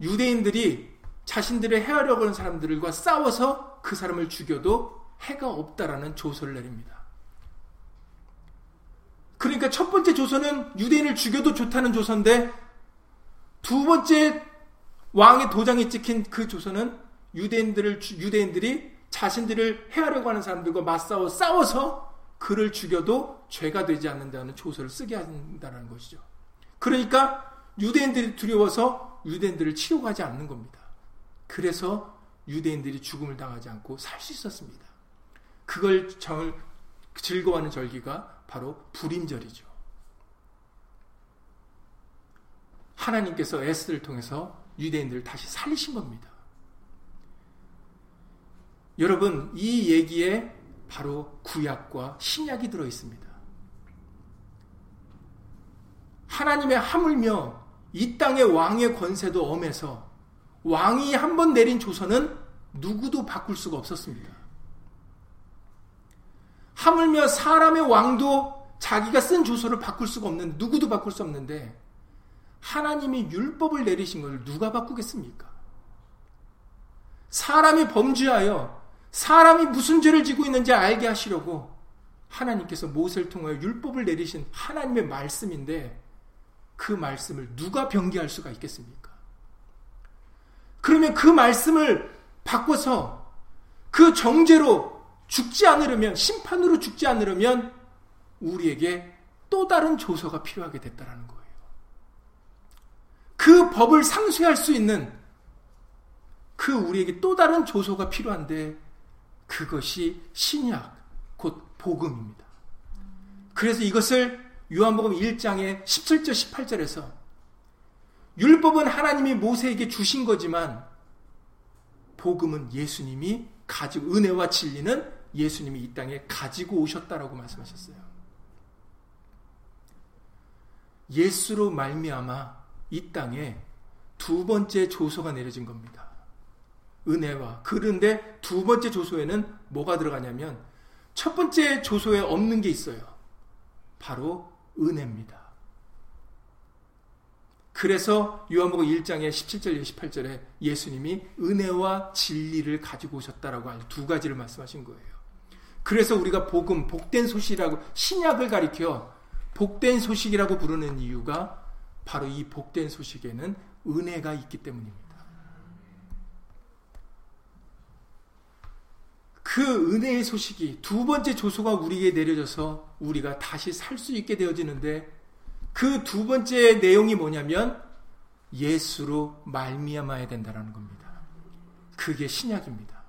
[SPEAKER 1] 유대인들이 자신들의 해하려고 하는 사람들과 싸워서 그 사람을 죽여도 해가 없다라는 조서를 내립니다. 그러니까 첫 번째 조서는 유대인을 죽여도 좋다는 조서인데 두 번째 왕의 도장이 찍힌 그 조서는 유대인들을 유대인들이 자신들을 해하려고 하는 사람들과 맞싸워 싸워서 그를 죽여도 죄가 되지 않는다는 조서를 쓰게 한다는 것이죠. 그러니까 유대인들이 두려워서 유대인들을 치료하지 않는 겁니다. 그래서 유대인들이 죽음을 당하지 않고 살 수 있었습니다. 그걸 절, 즐거워하는 절기가 바로 불임절이죠. 하나님께서 에스를 통해서 유대인들을 다시 살리신 겁니다. 여러분, 이 얘기에 바로 구약과 신약이 들어 있습니다. 하나님의 하물며 이 땅의 왕의 권세도 엄해서 왕이 한 번 내린 조서는 누구도 바꿀 수가 없었습니다. 하물며 사람의 왕도 자기가 쓴 조서를 바꿀 수가 없는데 누구도 바꿀 수 없는데 하나님이 율법을 내리신 것을 누가 바꾸겠습니까? 사람이 범죄하여 사람이 무슨 죄를 지고 있는지 알게 하시려고 하나님께서 모세를 통하여 율법을 내리신 하나님의 말씀인데 그 말씀을 누가 변기할 수가 있겠습니까? 그러면 그 말씀을 바꿔서 그 정죄로 죽지 않으려면 심판으로 죽지 않으려면 우리에게 또 다른 조서가 필요하게 됐다라는 거예요. 그 법을 상쇄할 수 있는 그 우리에게 또 다른 조서가 필요한데 그것이 신약 곧 복음입니다. 그래서 이것을 요한복음 1장의 17절 18절에서 율법은 하나님이 모세에게 주신 거지만 복음은 예수님이 가지고 은혜와 진리는 예수님이 이 땅에 가지고 오셨다라고 말씀하셨어요. 예수로 말미암아 이 땅에 두 번째 조소가 내려진 겁니다. 은혜와 그런데 두 번째 조소에는 뭐가 들어가냐면 첫 번째 조소에 없는 게 있어요. 바로 은혜입니다. 그래서 요한복음 1장의 17절 18절에 예수님이 은혜와 진리를 가지고 오셨다라고 두 가지를 말씀하신 거예요. 그래서 우리가 복음, 복된 소식이라고 신약을 가리켜 복된 소식이라고 부르는 이유가 바로 이 복된 소식에는 은혜가 있기 때문입니다. 그 은혜의 소식이 두 번째 조소가 우리에게 내려져서 우리가 다시 살 수 있게 되어지는데 그 두 번째 내용이 뭐냐면 예수로 말미암아야 된다는 겁니다. 그게 신약입니다.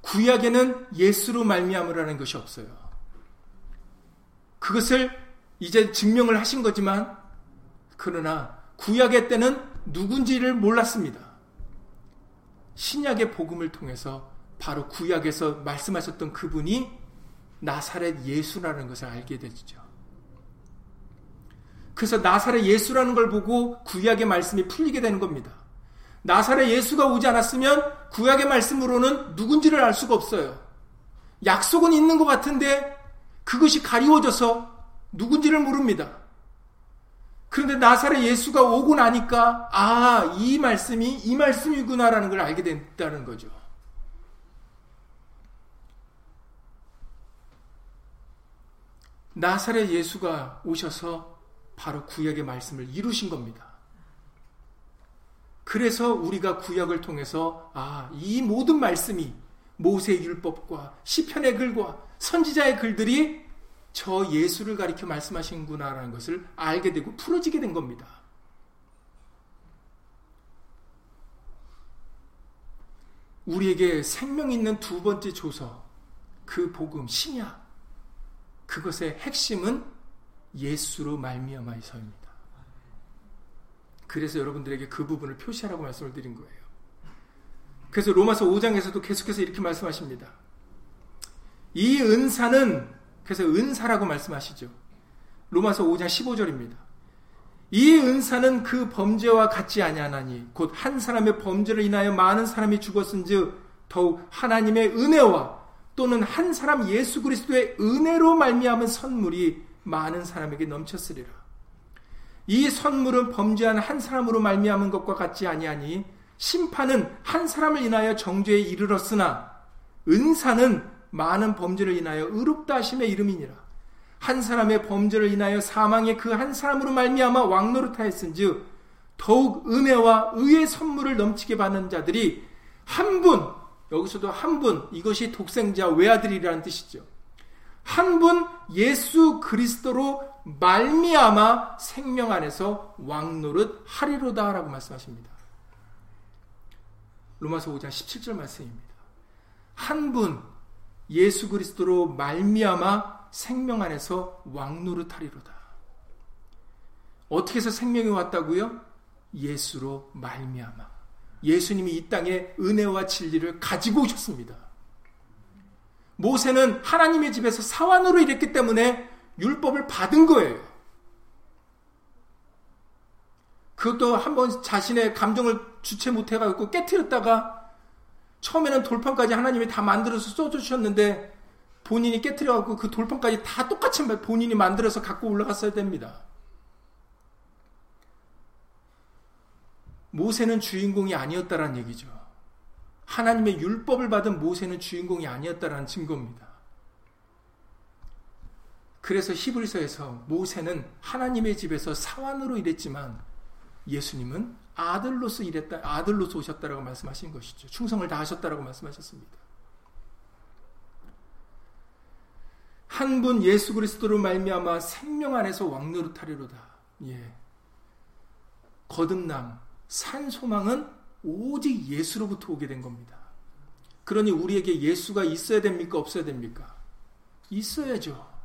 [SPEAKER 1] 구약에는 예수로 말미암으라는 것이 없어요. 그것을 이제 증명을 하신 거지만 그러나 구약의 때는 누군지를 몰랐습니다. 신약의 복음을 통해서 바로 구약에서 말씀하셨던 그분이 나사렛 예수라는 것을 알게 되죠. 그래서 나사렛 예수라는 걸 보고 구약의 말씀이 풀리게 되는 겁니다. 나사렛 예수가 오지 않았으면 구약의 말씀으로는 누군지를 알 수가 없어요. 약속은 있는 것 같은데 그것이 가리워져서 누군지를 모릅니다. 그런데 나사렛 예수가 오고 나니까 아, 이 말씀이 이 말씀이구나라는 걸 알게 됐다는 거죠. 나사렛 예수가 오셔서 바로 구약의 말씀을 이루신 겁니다. 그래서 우리가 구약을 통해서 아, 이 모든 말씀이 모세의 율법과 시편의 글과 선지자의 글들이 저 예수를 가리켜 말씀하신구나라는 것을 알게 되고 풀어지게 된 겁니다. 우리에게 생명 있는 두 번째 조서, 그 복음, 신약, 그것의 핵심은 예수로 말미암아서입니다. 그래서 여러분들에게 그 부분을 표시하라고 말씀을 드린 거예요. 그래서 로마서 5장에서도 계속해서 이렇게 말씀하십니다. 이 은사는 그래서 은사라고 말씀하시죠. 로마서 5장 15절입니다. 이 은사는 그 범죄와 같지 아니하나니 곧 한 사람의 범죄를 인하여 많은 사람이 죽었은즉 더욱 하나님의 은혜와 또는 한 사람 예수 그리스도의 은혜로 말미암은 선물이 많은 사람에게 넘쳤으리라. 이 선물은 범죄한 한 사람으로 말미암은 것과 같지 아니하니 심판은 한 사람을 인하여 정죄에 이르렀으나 은사는 많은 범죄를 인하여 의롭다 하심의 이름이니라. 한 사람의 범죄를 인하여 사망의 그 한 사람으로 말미암아 왕노릇하였은즉 더욱 은혜와 의의 선물을 넘치게 받는 자들이 한 분, 여기서도 한 분, 이것이 독생자 외아들이라는 뜻이죠. 한 분 예수 그리스도로 말미암아 생명 안에서 왕노릇 하리로다라고 말씀하십니다. 로마서 5장 17절 말씀입니다. 한 분 예수 그리스도로 말미암아 생명 안에서 왕노릇 하리로다. 어떻게 해서 생명이 왔다고요? 예수로 말미암아. 예수님이 이 땅에 은혜와 진리를 가지고 오셨습니다. 모세는 하나님의 집에서 사환으로 일했기 때문에 율법을 받은 거예요. 그것도 한번 자신의 감정을 주체 못해가지고 깨뜨렸다가 처음에는 돌판까지 하나님이 다 만들어서 써주셨는데 본인이 깨뜨려갖고 그 돌판까지 다 똑같이 본인이 만들어서 갖고 올라갔어야 됩니다. 모세는 주인공이 아니었다라는 얘기죠. 하나님의 율법을 받은 모세는 주인공이 아니었다라는 증거입니다. 그래서 히브리서에서 모세는 하나님의 집에서 사환으로 일했지만 예수님은 아들로서 일했다, 아들로서 오셨다라고 말씀하신 것이죠. 충성을 다하셨다라고 말씀하셨습니다. 한 분 예수 그리스도로 말미암아 생명 안에서 왕노릇하리로다. 예. 거듭남, 산 소망은 오직 예수로부터 오게 된 겁니다. 그러니 우리에게 예수가 있어야 됩니까? 없어야 됩니까? 있어야죠.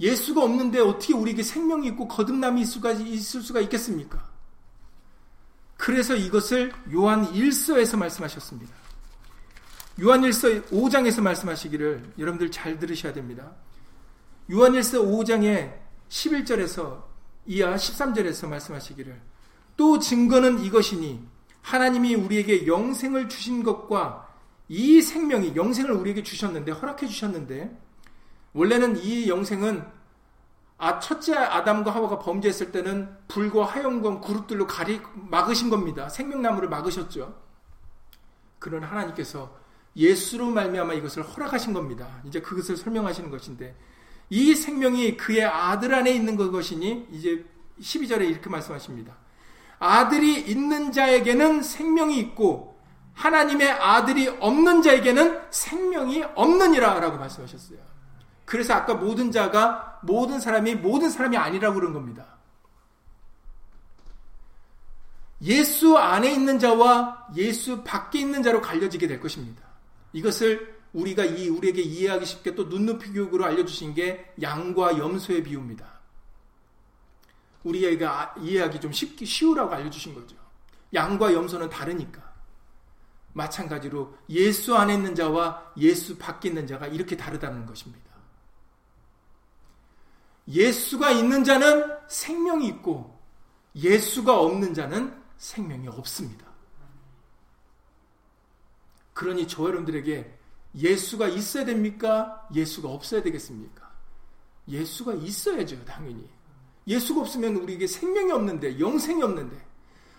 [SPEAKER 1] 예수가 없는데 어떻게 우리에게 생명이 있고 거듭남이 있을 수가 있겠습니까? 그래서 이것을 요한 1서에서 말씀하셨습니다. 요한 1서 5장에서 말씀하시기를 여러분들 잘 들으셔야 됩니다. 요한 1서 5장에 11절에서 이하 13절에서 말씀하시기를 또 증거는 이것이니 하나님이 우리에게 영생을 주신 것과 이 생명이 영생을 우리에게 주셨는데 허락해 주셨는데 원래는 이 영생은 아 첫째 아담과 하와가 범죄했을 때는 불과 하염과 그룹들로 가리 막으신 겁니다. 생명나무를 막으셨죠. 그런 하나님께서 예수로 말미암아 이것을 허락하신 겁니다. 이제 그것을 설명하시는 것인데 이 생명이 그의 아들 안에 있는 것이니 이제 12절에 이렇게 말씀하십니다. 아들이 있는 자에게는 생명이 있고 하나님의 아들이 없는 자에게는 생명이 없느니라 라고 말씀하셨어요. 그래서 아까 모든 자가 모든 사람이 모든 사람이 아니라고 그런 겁니다. 예수 안에 있는 자와 예수 밖에 있는 자로 갈려지게 될 것입니다. 이것을 우리가 이 우리에게 이해하기 쉽게 또 눈높이 교육으로 알려주신 게 양과 염소의 비유입니다. 우리가 이해하기 좀 쉽게 쉬우라고 알려주신 거죠. 양과 염소는 다르니까. 마찬가지로 예수 안에 있는 자와 예수 밖에 있는 자가 이렇게 다르다는 것입니다. 예수가 있는 자는 생명이 있고 예수가 없는 자는 생명이 없습니다. 그러니 저 여러분들에게 예수가 있어야 됩니까? 예수가 없어야 되겠습니까? 예수가 있어야죠, 당연히. 예수가 없으면 우리에게 생명이 없는데, 영생이 없는데,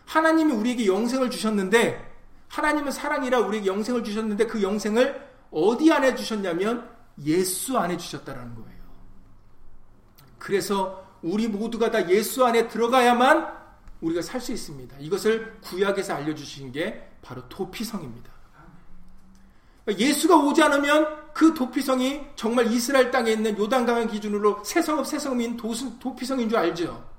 [SPEAKER 1] 하나님이 우리에게 영생을 주셨는데, 하나님은 사랑이라 우리에게 영생을 주셨는데, 그 영생을 어디 안에 주셨냐면, 예수 안에 주셨다라는 거예요. 그래서 우리 모두가 다 예수 안에 들어가야만 우리가 살 수 있습니다. 이것을 구약에서 알려주신 게 바로 도피성입니다. 예수가 오지 않으면 그 도피성이 정말 이스라엘 땅에 있는 요단강을 기준으로 세성읍 세성읍인 도피성인 줄 알죠.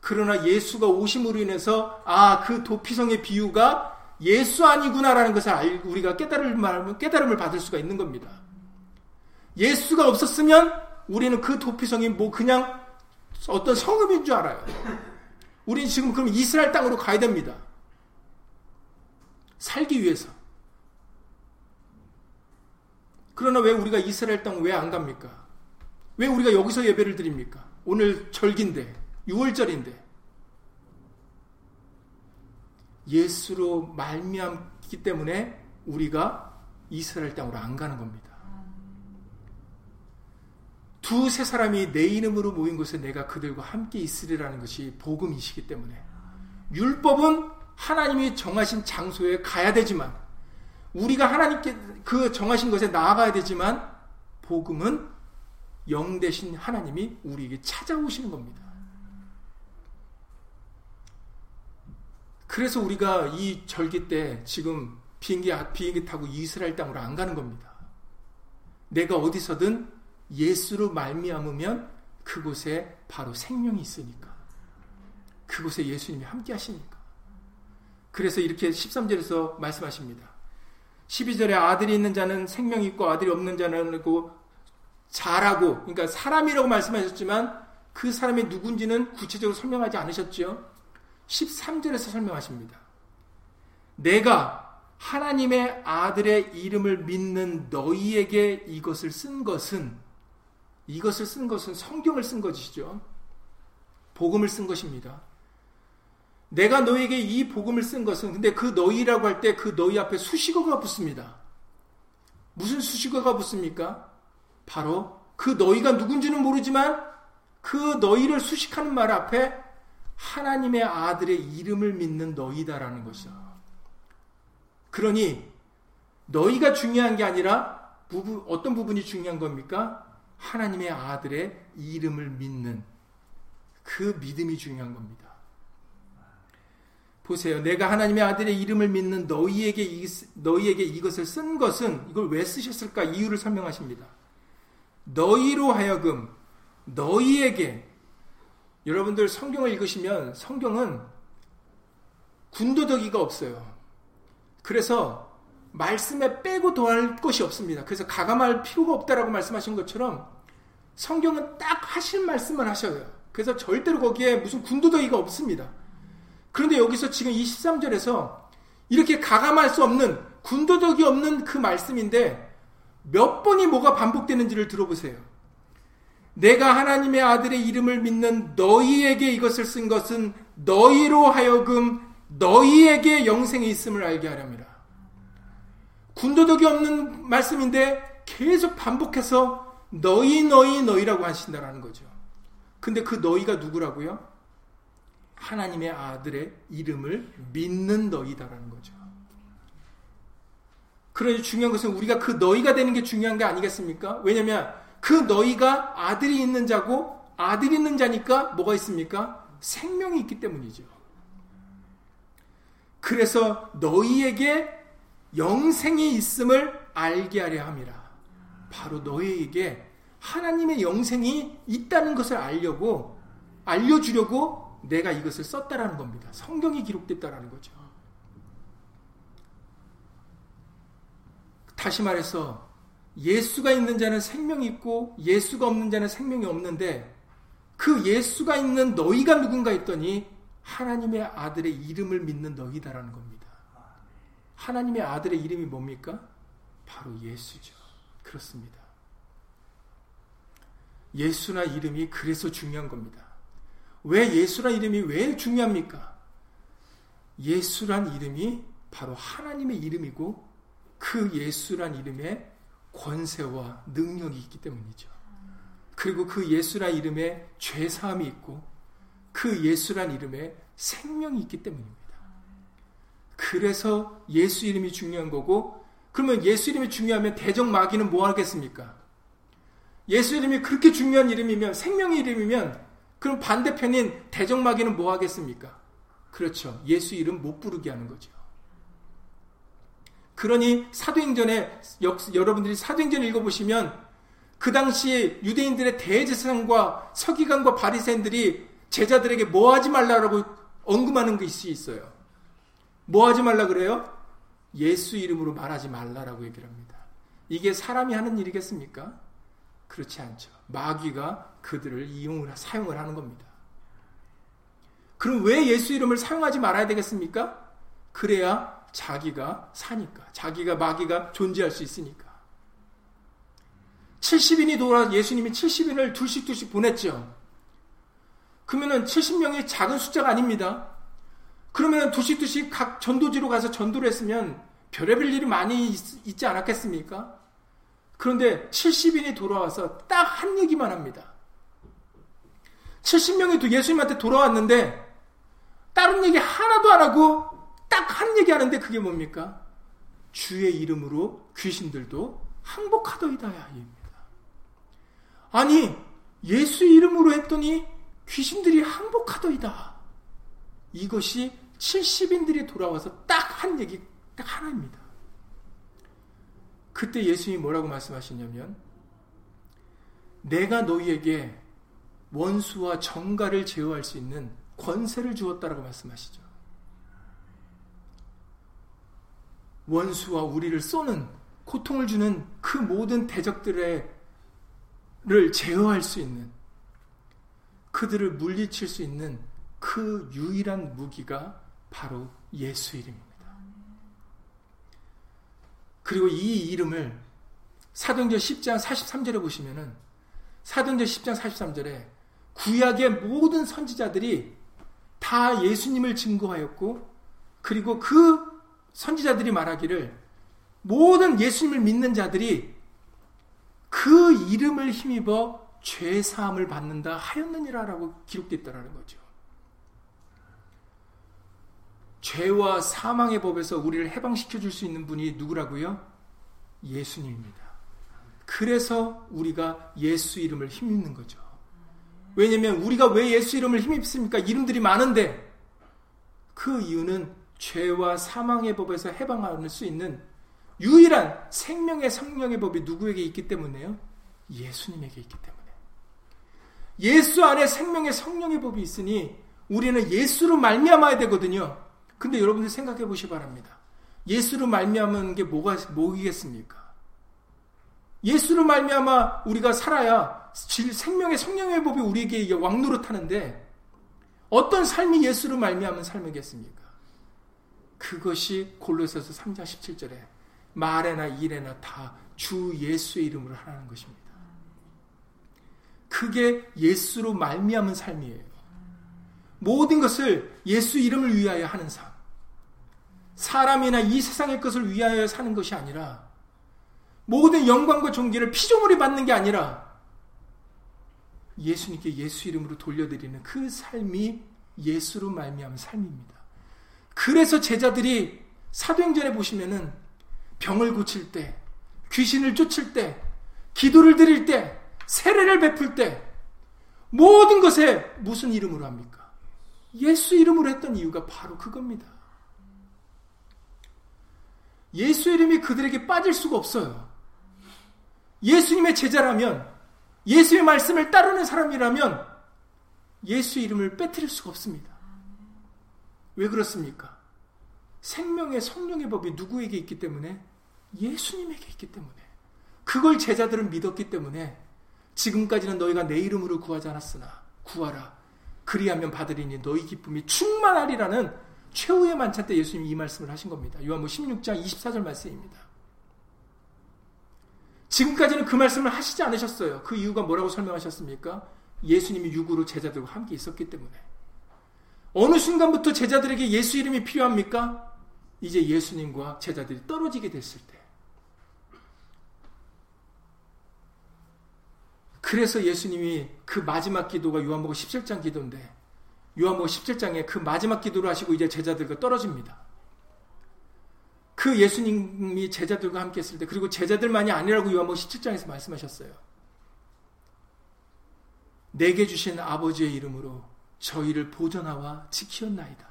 [SPEAKER 1] 그러나 예수가 오심으로 인해서 아 그 도피성의 비유가 예수 아니구나라는 것을 알고 우리가 깨달음을 깨달음을 받을 수가 있는 겁니다. 예수가 없었으면 우리는 그 도피성이 뭐 그냥 어떤 성읍인 줄 알아요. 우리는 지금 그럼 이스라엘 땅으로 가야 됩니다. 살기 위해서. 그러나 왜 우리가 이스라엘 땅 왜 안 갑니까? 왜 우리가 여기서 예배를 드립니까? 오늘 절기인데, 6월절인데. 예수로 말미암기 때문에 우리가 이스라엘 땅으로 안 가는 겁니다. 두 세 사람이 내 이름으로 모인 곳에 내가 그들과 함께 있으리라는 것이 복음이시기 때문에 율법은 하나님이 정하신 장소에 가야 되지만 우리가 하나님께 그 정하신 것에 나아가야 되지만 복음은 영 대신 하나님이 우리에게 찾아오시는 겁니다. 그래서 우리가 이 절기 때 지금 비행기, 비행기 타고 이스라엘 땅으로 안 가는 겁니다. 내가 어디서든 예수로 말미암으면 그곳에 바로 생명이 있으니까. 그곳에 예수님이 함께 하시니까. 그래서 이렇게 13절에서 말씀하십니다. 12절에 아들이 있는 자는 생명이 있고 아들이 없는 자는 있고 잘하고 그러니까 사람이라고 말씀하셨지만 그 사람이 누군지는 구체적으로 설명하지 않으셨죠. 13절에서 설명하십니다. 내가 하나님의 아들의 이름을 믿는 너희에게 이것을 쓴 것은 이것을 쓴 것은 성경을 쓴 것이죠. 복음을 쓴 것입니다. 내가 너에게 이 복음을 쓴 것은 근데 그 너희라고 할 때 그 너희 앞에 수식어가 붙습니다. 무슨 수식어가 붙습니까? 바로 그 너희가 누군지는 모르지만 그 너희를 수식하는 말 앞에 하나님의 아들의 이름을 믿는 너희다라는 것이죠. 그러니 너희가 중요한 게 아니라 부부, 어떤 부분이 중요한 겁니까? 하나님의 아들의 이름을 믿는 그 믿음이 중요한 겁니다. 보세요. 내가 하나님의 아들의 이름을 믿는 너희에게, 이, 너희에게 이것을 쓴 것은 이걸 왜 쓰셨을까? 이유를 설명하십니다. 너희로 하여금 너희에게 여러분들 성경을 읽으시면 성경은 군더더기가 없어요. 그래서 말씀에 빼고 더할 것이 없습니다. 그래서 가감할 필요가 없다라고 말씀하신 것처럼 성경은 딱 하실 말씀만 하셔요. 그래서 절대로 거기에 무슨 군더더기가 없습니다. 그런데 여기서 지금 이 13절에서 이렇게 가감할 수 없는 군더더기 없는 그 말씀인데 몇 번이 뭐가 반복되는지를 들어보세요. 내가 하나님의 아들의 이름을 믿는 너희에게 이것을 쓴 것은 너희로 하여금 너희에게 영생이 있음을 알게 하렵니다. 군더더기 없는 말씀인데 계속 반복해서 너희 너희 너희라고 하신다라는 거죠. 근데 그 너희가 누구라고요? 하나님의 아들의 이름을 믿는 너희다라는 거죠. 그러니 중요한 것은 우리가 그 너희가 되는 게 중요한 게 아니겠습니까? 왜냐면 그 너희가 아들이 있는 자고 아들 있는 자니까 뭐가 있습니까? 생명이 있기 때문이죠. 그래서 너희에게 영생이 있음을 알게 하려 함이라. 바로 너희에게 하나님의 영생이 있다는 것을 알려고 알려주려고 내가 이것을 썼다라는 겁니다. 성경이 기록됐다라는 거죠. 다시 말해서 예수가 있는 자는 생명이 있고 예수가 없는 자는 생명이 없는데 그 예수가 있는 너희가 누군가 했더니 하나님의 아들의 이름을 믿는 너희다라는 겁니다. 하나님의 아들의 이름이 뭡니까? 바로 예수죠. 그렇습니다. 예수나 이름이 그래서 중요한 겁니다. 왜 예수란 이름이 왜 중요합니까? 예수란 이름이 바로 하나님의 이름이고 그 예수란 이름에 권세와 능력이 있기 때문이죠. 그리고 그 예수란 이름에 죄사함이 있고 그 예수란 이름에 생명이 있기 때문입니다. 그래서 예수 이름이 중요한 거고 그러면 예수 이름이 중요하면 대적 마귀는 뭐 하겠습니까? 예수 이름이 그렇게 중요한 이름이면 생명의 이름이면 그럼 반대편인 대적 마귀는 뭐 하겠습니까? 그렇죠. 예수 이름 못 부르게 하는 거죠. 그러니 사도행전에 여러분들이 사도행전 읽어보시면 그 당시 유대인들의 대제사장과 서기관과 바리새인들이 제자들에게 뭐 하지 말라라고 언급하는 것이 있어요. 뭐 하지 말라 그래요? 예수 이름으로 말하지 말라라고 얘기를 합니다. 이게 사람이 하는 일이겠습니까? 그렇지 않죠. 마귀가 그들을 이용을 사용을 하는 겁니다. 그럼 왜 예수 이름을 사용하지 말아야 되겠습니까? 그래야 자기가 사니까. 자기가 마귀가 존재할 수 있으니까. 70인이 돌아 예수님이 70인을 둘씩 둘씩 보냈죠. 그러면은 70명이 작은 숫자가 아닙니다. 그러면 둘씩 둘씩 각 전도지로 가서 전도를 했으면 별의별 일이 많이 있, 지 않았겠습니까? 그런데 70인이 돌아와서 딱 한 얘기만 합니다. 70명이 또 예수님한테 돌아왔는데 다른 얘기 하나도 안 하고 딱 한 얘기 하는데 그게 뭡니까? 주의 이름으로 귀신들도 항복하더이다야 입니다. 아니 예수 이름으로 했더니 귀신들이 항복하더이다. 이것이 70인들이 돌아와서 딱 한 얘기 딱 하나입니다. 그때 예수님이 뭐라고 말씀하시냐면 내가 너희에게 원수와 정가를 제어할 수 있는 권세를 주었다라고 말씀하시죠. 원수와 우리를 쏘는 고통을 주는 그 모든 대적들을 제어할 수 있는 그들을 물리칠 수 있는 그 유일한 무기가 바로 예수 이름입니다. 그리고 이 이름을 사도행전 10장 43절에 보시면은 사도행전 10장 43절에 구약의 모든 선지자들이 다 예수님을 증거하였고 그리고 그 선지자들이 말하기를 모든 예수님을 믿는 자들이 그 이름을 힘입어 죄 사함을 받는다 하였느니라라고 기록됐다라는 거죠. 죄와 사망의 법에서 우리를 해방시켜 줄 수 있는 분이 누구라고요? 예수님입니다. 그래서 우리가 예수 이름을 힘입는 거죠. 왜냐면 우리가 왜 예수 이름을 힘입습니까? 이름들이 많은데 그 이유는 죄와 사망의 법에서 해방할 수 있는 유일한 생명의 성령의 법이 누구에게 있기 때문에요? 예수님에게 있기 때문에. 예수 안에 생명의 성령의 법이 있으니 우리는 예수로 말미암아야 되거든요. 근데 여러분들 생각해 보시 바랍니다. 예수로 말미암은 게 뭐가 뭐이겠습니까? 예수로 말미암아 우리가 살아야 생명의 성령의 법이 우리에게 왕노릇하는데 어떤 삶이 예수로 말미암은 삶이겠습니까? 그것이 골로새서 3장 17절에 말에나 일에나 다 주 예수의 이름으로 하라는 것입니다. 그게 예수로 말미암은 삶이에요. 모든 것을 예수 이름을 위하여 하는 삶. 사람이나 이 세상의 것을 위하여 사는 것이 아니라 모든 영광과 존귀를 피조물이 받는 게 아니라 예수님께 예수 이름으로 돌려드리는 그 삶이 예수로 말미암은 삶입니다. 그래서 제자들이 사도행전에 보시면은 병을 고칠 때, 귀신을 쫓을 때, 기도를 드릴 때, 세례를 베풀 때 모든 것에 무슨 이름으로 합니까? 예수 이름으로 했던 이유가 바로 그겁니다. 예수 이름이 그들에게 빠질 수가 없어요. 예수님의 제자라면, 예수의 말씀을 따르는 사람이라면, 예수 이름을 빼뜨릴 수가 없습니다. 왜 그렇습니까? 생명의 성령의 법이 누구에게 있기 때문에? 예수님에게 있기 때문에. 그걸 제자들은 믿었기 때문에, 지금까지는 너희가 내 이름으로 구하지 않았으나, 구하라. 그리하면 받으리니 너희 기쁨이 충만하리라는 최후의 만찬 때 예수님이 이 말씀을 하신 겁니다. 요한복 16장 24절 말씀입니다. 지금까지는 그 말씀을 하시지 않으셨어요. 그 이유가 뭐라고 설명하셨습니까? 예수님이 육으로 제자들과 함께 있었기 때문에. 어느 순간부터 제자들에게 예수 이름이 필요합니까? 이제 예수님과 제자들이 떨어지게 됐을 때. 그래서 예수님이 그 마지막 기도가 요한복음 17장 기도인데 요한복음 17장에 그 마지막 기도를 하시고 이제 제자들과 떨어집니다. 그 예수님이 제자들과 함께 했을 때 그리고 제자들만이 아니라고 요한복음 17장에서 말씀하셨어요. 내게 주신 아버지의 이름으로 저희를 보존하와 지키었나이다.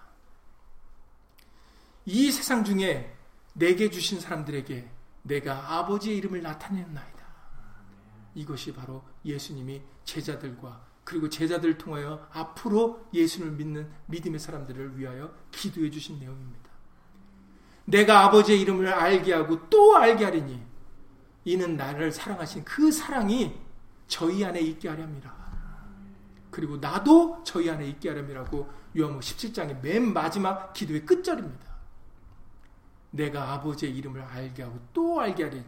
[SPEAKER 1] 이 세상 중에 내게 주신 사람들에게 내가 아버지의 이름을 나타냈나이다. 이것이 바로 예수님이 제자들과 그리고 제자들을 통하여 앞으로 예수를 믿는 믿음의 사람들을 위하여 기도해 주신 내용입니다. 내가 아버지의 이름을 알게 하고 또 알게 하리니 이는 나를 사랑하신 그 사랑이 저희 안에 있게 하렵니다. 그리고 나도 저희 안에 있게 하렵니라고 요한복 17장의 맨 마지막 기도의 끝절입니다. 내가 아버지의 이름을 알게 하고 또 알게 하리니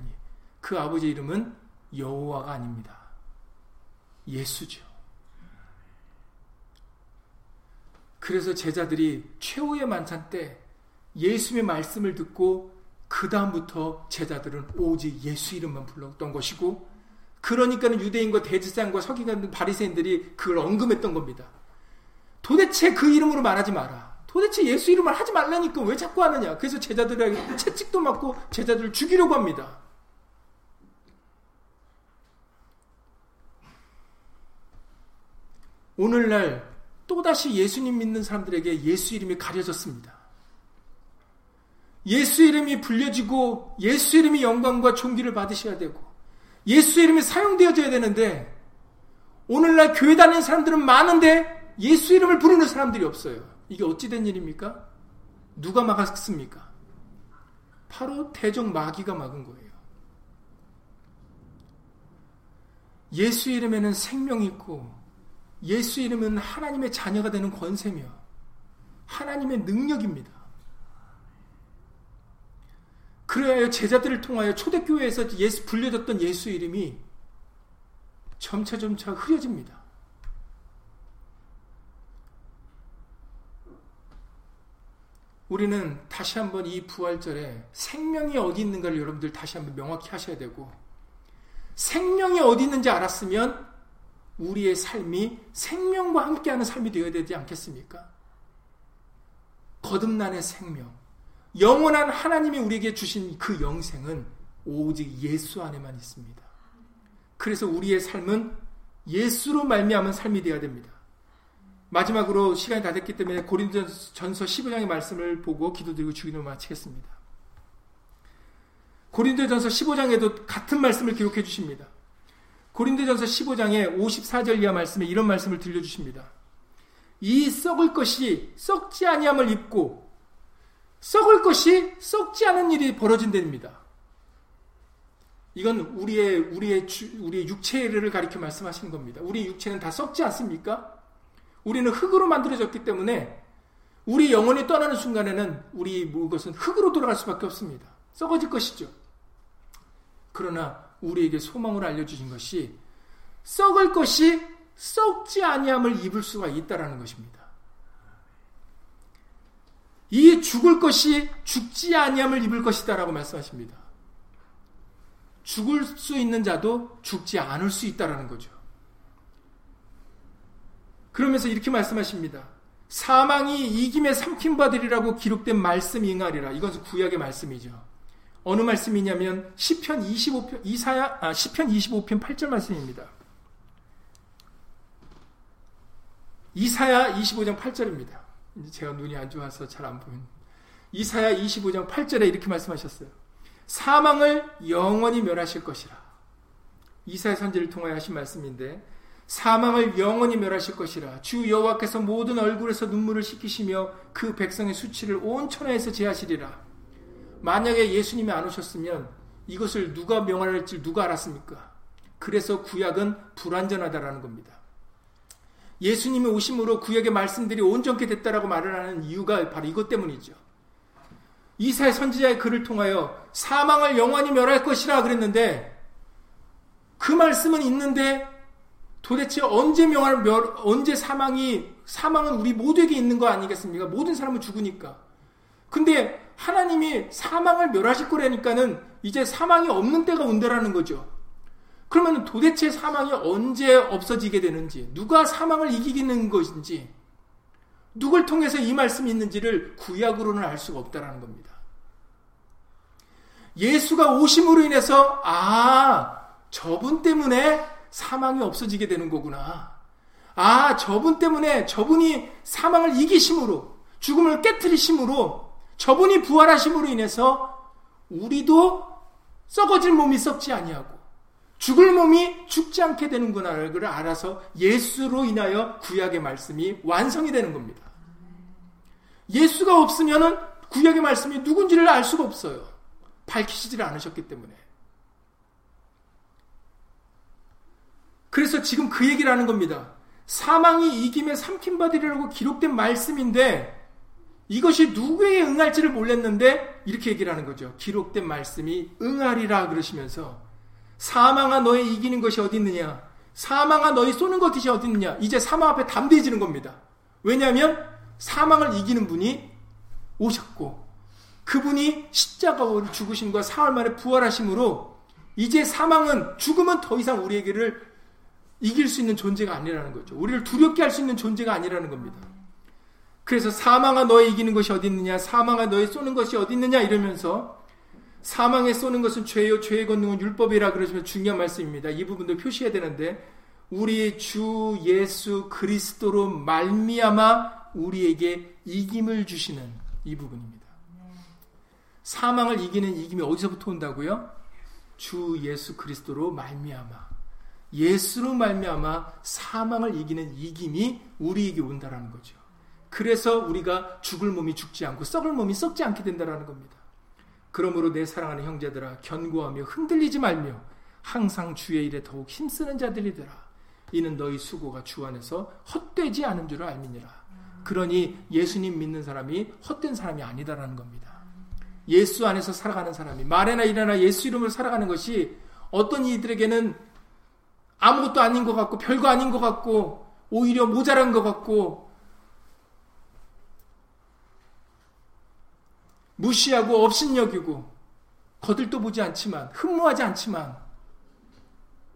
[SPEAKER 1] 그 아버지의 이름은 여호와가 아닙니다. 예수죠. 그래서 제자들이 최후의 만찬 때 예수의 말씀을 듣고 그 다음부터 제자들은 오직 예수 이름만 불렀던 것이고 그러니까는 유대인과 대지상과 서기관 바리새인들이 그걸 언급했던 겁니다. 도대체 그 이름으로 말하지 마라. 도대체 예수 이름을 하지 말라니까 왜 자꾸 하느냐. 그래서 제자들에게 채찍도 맞고 제자들을 죽이려고 합니다. 오늘날 또다시 예수님 믿는 사람들에게 예수 이름이 가려졌습니다. 예수 이름이 불려지고 예수 이름이 영광과 존귀를 받으셔야 되고 예수 이름이 사용되어져야 되는데 오늘날 교회 다니는 사람들은 많은데 예수 이름을 부르는 사람들이 없어요. 이게 어찌된 일입니까? 누가 막았습니까? 바로 대적 마귀가 막은 거예요. 예수 이름에는 생명이 있고 예수 이름은 하나님의 자녀가 되는 권세며 하나님의 능력입니다. 그래야 제자들을 통하여 초대교회에서 예수 불려졌던 예수 이름이 점차 점차 흐려집니다. 우리는 다시 한번 이 부활절에 생명이 어디 있는가를 여러분들 다시 한번 명확히 하셔야 되고 생명이 어디 있는지 알았으면 우리의 삶이 생명과 함께하는 삶이 되어야 되지 않겠습니까? 거듭난의 생명, 영원한 하나님이 우리에게 주신 그 영생은 오직 예수 안에만 있습니다. 그래서 우리의 삶은 예수로 말미암은 삶이 되어야 됩니다. 마지막으로 시간이 다 됐기 때문에 고린도전서 15장의 말씀을 보고 기도드리고 주기도 마치겠습니다. 고린도전서 15장에도 같은 말씀을 기록해 주십니다. 고린도전서 15장의 54절 이하 말씀에 이런 말씀을 들려 주십니다. 이 썩을 것이 썩지 아니함을 입고 썩을 것이 썩지 않은 일이 벌어진답니다. 이건 우리의 우리의 우리의 육체를 가리켜 말씀하시는 겁니다. 우리 육체는 다 썩지 않습니까? 우리는 흙으로 만들어졌기 때문에 우리 영혼이 떠나는 순간에는 우리 무것은 흙으로 돌아갈 수밖에 없습니다. 썩어질 것이죠. 그러나 우리에게 소망을 알려주신 것이 썩을 것이 썩지 아니함을 입을 수가 있다라는 것입니다. 이 죽을 것이 죽지 아니함을 입을 것이다라고 말씀하십니다. 죽을 수 있는 자도 죽지 않을 수 있다라는 거죠. 그러면서 이렇게 말씀하십니다. 사망이 이김에 삼킨 바들이라고 기록된 말씀이 응하리라. 이것은 구약의 말씀이죠. 어느 말씀이냐면 시편 25편 이사야 아 시편 25편 8절 말씀입니다. 이사야 25장 8절입니다. 이제 제가 눈이 안 좋아서 잘 안 보이는 이사야 25장 8절에 이렇게 말씀하셨어요. 사망을 영원히 멸하실 것이라. 이사야 선지를 통하여 하신 말씀인데 사망을 영원히 멸하실 것이라 주 여호와께서 모든 얼굴에서 눈물을 씻기시며 그 백성의 수치를 온 천하에서 제하시리라 만약에 예수님이 안 오셨으면 이것을 누가 명할지 누가 알았습니까? 그래서 구약은 불완전하다라는 겁니다. 예수님이 오심으로 구약의 말씀들이 온전케 됐다라고 말을 하는 이유가 바로 이것 때문이죠. 이사의 선지자의 글을 통하여 사망을 영원히 멸할 것이라 그랬는데 그 말씀은 있는데 도대체 언제 명할 멸, 언제 사망이 사망은 우리 모두에게 있는 거 아니겠습니까? 모든 사람은 죽으니까. 근데 하나님이 사망을 멸하실 거라니까는 이제 사망이 없는 때가 온다라는 거죠. 그러면 도대체 사망이 언제 없어지게 되는지, 누가 사망을 이기는 것인지, 누굴 통해서 이 말씀이 있는지를 구약으로는 알 수가 없다라는 겁니다. 예수가 오심으로 인해서 아 저분 때문에 사망이 없어지게 되는 거구나. 아, 저분 때문에 저분이 사망을 이기심으로 죽음을 깨뜨리심으로 저분이 부활하심으로 인해서 우리도 썩어질 몸이 썩지 아니하고 죽을 몸이 죽지 않게 되는구나를 알아서 예수로 인하여 구약의 말씀이 완성이 되는 겁니다. 예수가 없으면은 구약의 말씀이 누군지를 알 수가 없어요. 밝히시질 않으셨기 때문에. 그래서 지금 그 얘기를 하는 겁니다. 사망이 이김에 삼킨 바들이라고 기록된 말씀인데 이것이 누구에 응할지를 몰랐는데 이렇게 얘기를 하는 거죠. 기록된 말씀이 응하리라 그러시면서 사망아 너의 이기는 것이 어디 있느냐? 사망아 너희 쏘는 것이 어디 있느냐? 이제 사망 앞에 담대해지는 겁니다. 왜냐하면 사망을 이기는 분이 오셨고 그분이 십자가로 죽으심과 사흘 만에 부활하심으로 이제 사망은 죽음은 더 이상 우리에게를 이길 수 있는 존재가 아니라는 거죠. 우리를 두렵게 할 수 있는 존재가 아니라는 겁니다. 그래서 사망아 너의 이기는 것이 어디 있느냐? 사망아 너의 쏘는 것이 어디 있느냐? 이러면서 사망에 쏘는 것은 죄요, 죄의 권능은 율법이라 그러시면 중요한 말씀입니다. 이 부분도 표시해야 되는데 우리 주 예수 그리스도로 말미암아 우리에게 이김을 주시는 이 부분입니다. 사망을 이기는 이김이 어디서부터 온다고요? 주 예수 그리스도로 말미암아 예수로 말미암아 사망을 이기는 이김이 우리에게 온다라는 거죠. 그래서 우리가 죽을 몸이 죽지 않고 썩을 몸이 썩지 않게 된다라는 겁니다. 그러므로 내 사랑하는 형제들아 견고하며 흔들리지 말며 항상 주의 일에 더욱 힘쓰는 자들이더라. 이는 너희 수고가 주 안에서 헛되지 않은 줄을 알미니라. 그러니 예수님 믿는 사람이 헛된 사람이 아니다라는 겁니다. 예수 안에서 살아가는 사람이 말에나 일어나 예수 이름으로 살아가는 것이 어떤 이들에게는 아무것도 아닌 것 같고 별거 아닌 것 같고 오히려 모자란 것 같고 무시하고 업신여기고 거들떠 보지 않지만 흠모하지 않지만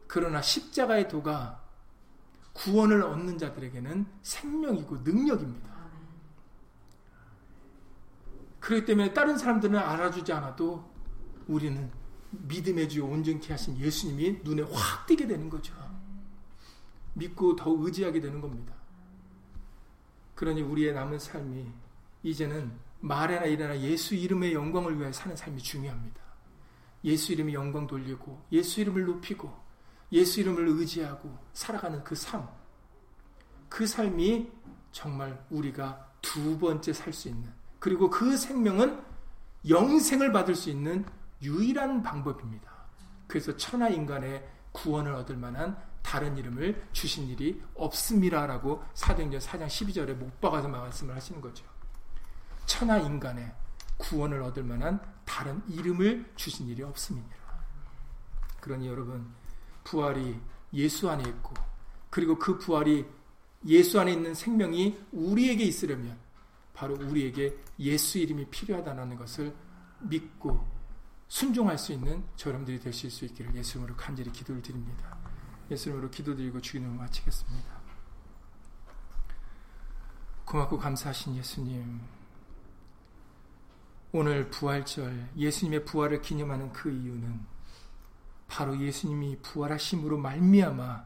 [SPEAKER 1] 그러나 십자가의 도가 구원을 얻는 자들에게는 생명이고 능력입니다. 그렇기 때문에 다른 사람들은 알아주지 않아도 우리는 믿음의 주 온전케 하신 예수님이 눈에 확 띄게 되는 거죠. 믿고 더욱 의지하게 되는 겁니다. 그러니 우리의 남은 삶이 이제는 말에나 일어나 예수 이름의 영광을 위하여 사는 삶이 중요합니다. 예수 이름의 영광 돌리고 예수 이름을 높이고 예수 이름을 의지하고 살아가는 그 삶. 그 삶이 정말 우리가 두 번째 살 수 있는 그리고 그 생명은 영생을 받을 수 있는 유일한 방법입니다. 그래서 천하 인간의 구원을 얻을 만한 다른 이름을 주신 일이 없습니다라고 사도행전 4장 12절에 못 박아서 말씀을 하시는 거죠. 천하 인간의 구원을 얻을 만한 다른 이름을 주신 일이 없습니다. 그러니 여러분 부활이 예수 안에 있고 그리고 그 부활이 예수 안에 있는 생명이 우리에게 있으려면 바로 우리에게 예수 이름이 필요하다는 것을 믿고 순종할 수 있는 저여러분들이 되실 수 있기를 예수님으로 간절히 기도를 드립니다. 예수님으로 기도드리고 주기도를 마치겠습니다. 고맙고 감사하신 예수님 오늘 부활절 예수님의 부활을 기념하는 그 이유는 바로 예수님이 부활하심으로 말미암아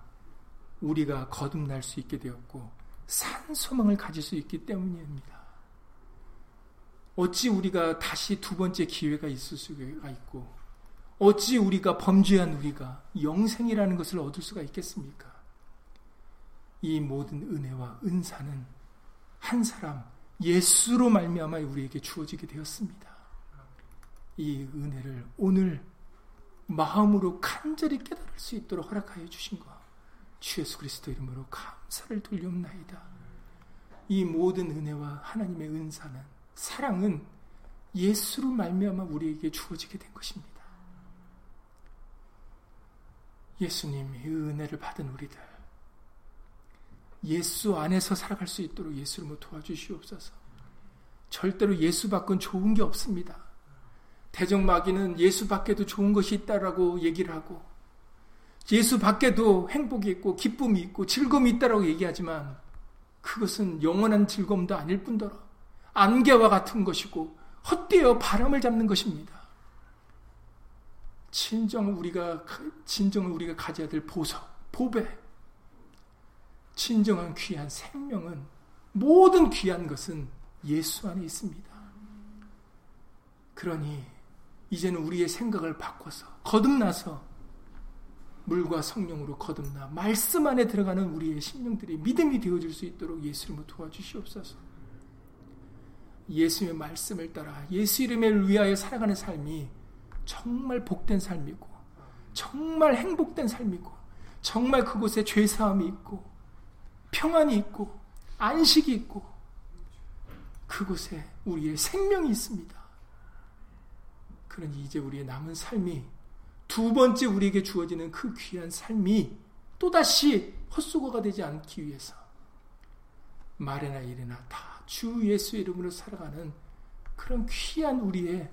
[SPEAKER 1] 우리가 거듭날 수 있게 되었고 산 소망을 가질 수 있기 때문입니다. 어찌 우리가 다시 두 번째 기회가 있을 수가 있고 어찌 우리가 범죄한 우리가 영생이라는 것을 얻을 수가 있겠습니까? 이 모든 은혜와 은사는 한 사람 예수로 말미암아 우리에게 주어지게 되었습니다. 이 은혜를 오늘 마음으로 간절히 깨달을 수 있도록 허락하여 주신 것 주 예수 그리스도 이름으로 감사를 돌리옵나이다. 이 모든 은혜와 하나님의 은사는 사랑은 예수로 말미암아 우리에게 주어지게 된 것입니다. 예수님의 은혜를 받은 우리들 예수 안에서 살아갈 수 있도록 예수를 도와주시옵소서. 절대로 예수 밖은 좋은 게 없습니다. 대적마귀는 예수 밖에도 좋은 것이 있다라고 얘기를 하고 예수 밖에도 행복이 있고 기쁨이 있고 즐거움이 있다라고 얘기하지만 그것은 영원한 즐거움도 아닐 뿐더러 안개와 같은 것이고 헛되어 바람을 잡는 것입니다. 진정 우리가 진정을 우리가 가져야 될 보석, 보배, 진정한 귀한 생명은 모든 귀한 것은 예수 안에 있습니다. 그러니 이제는 우리의 생각을 바꿔서 거듭나서 물과 성령으로 거듭나 말씀 안에 들어가는 우리의 심령들이 믿음이 되어질 수 있도록 예수님을 도와주시옵소서. 예수의 말씀을 따라 예수 이름을 위하여 살아가는 삶이 정말 복된 삶이고 정말 행복된 삶이고 정말 그곳에 죄사함이 있고 평안이 있고 안식이 있고 그곳에 우리의 생명이 있습니다. 그러니 이제 우리의 남은 삶이 두 번째 우리에게 주어지는 그 귀한 삶이 또다시 헛수고가 되지 않기 위해서 말이나 일이나 다 주 예수 이름으로 살아가는 그런 귀한 우리의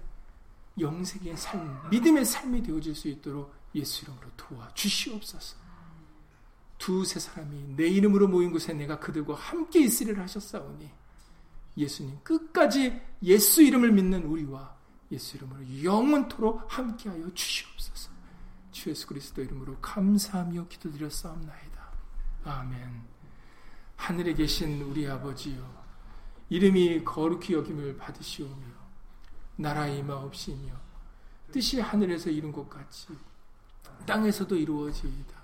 [SPEAKER 1] 영생의 삶, 믿음의 삶이 되어질 수 있도록 예수 이름으로 도와주시옵소서. 두세 사람이 내 이름으로 모인 곳에 내가 그들과 함께 있으리라 하셨사오니 예수님 끝까지 예수 이름을 믿는 우리와 예수 이름으로 영원토록 함께하여 주시옵소서. 주 예수 그리스도 이름으로 감사하며 기도드렸사옵나이다. 아멘. 하늘에 계신 우리 아버지요 이름이 거룩히 여김을 받으시오며 나라의 마옵시며 뜻이 하늘에서 이룬 것 같이 땅에서도 이루어지이다.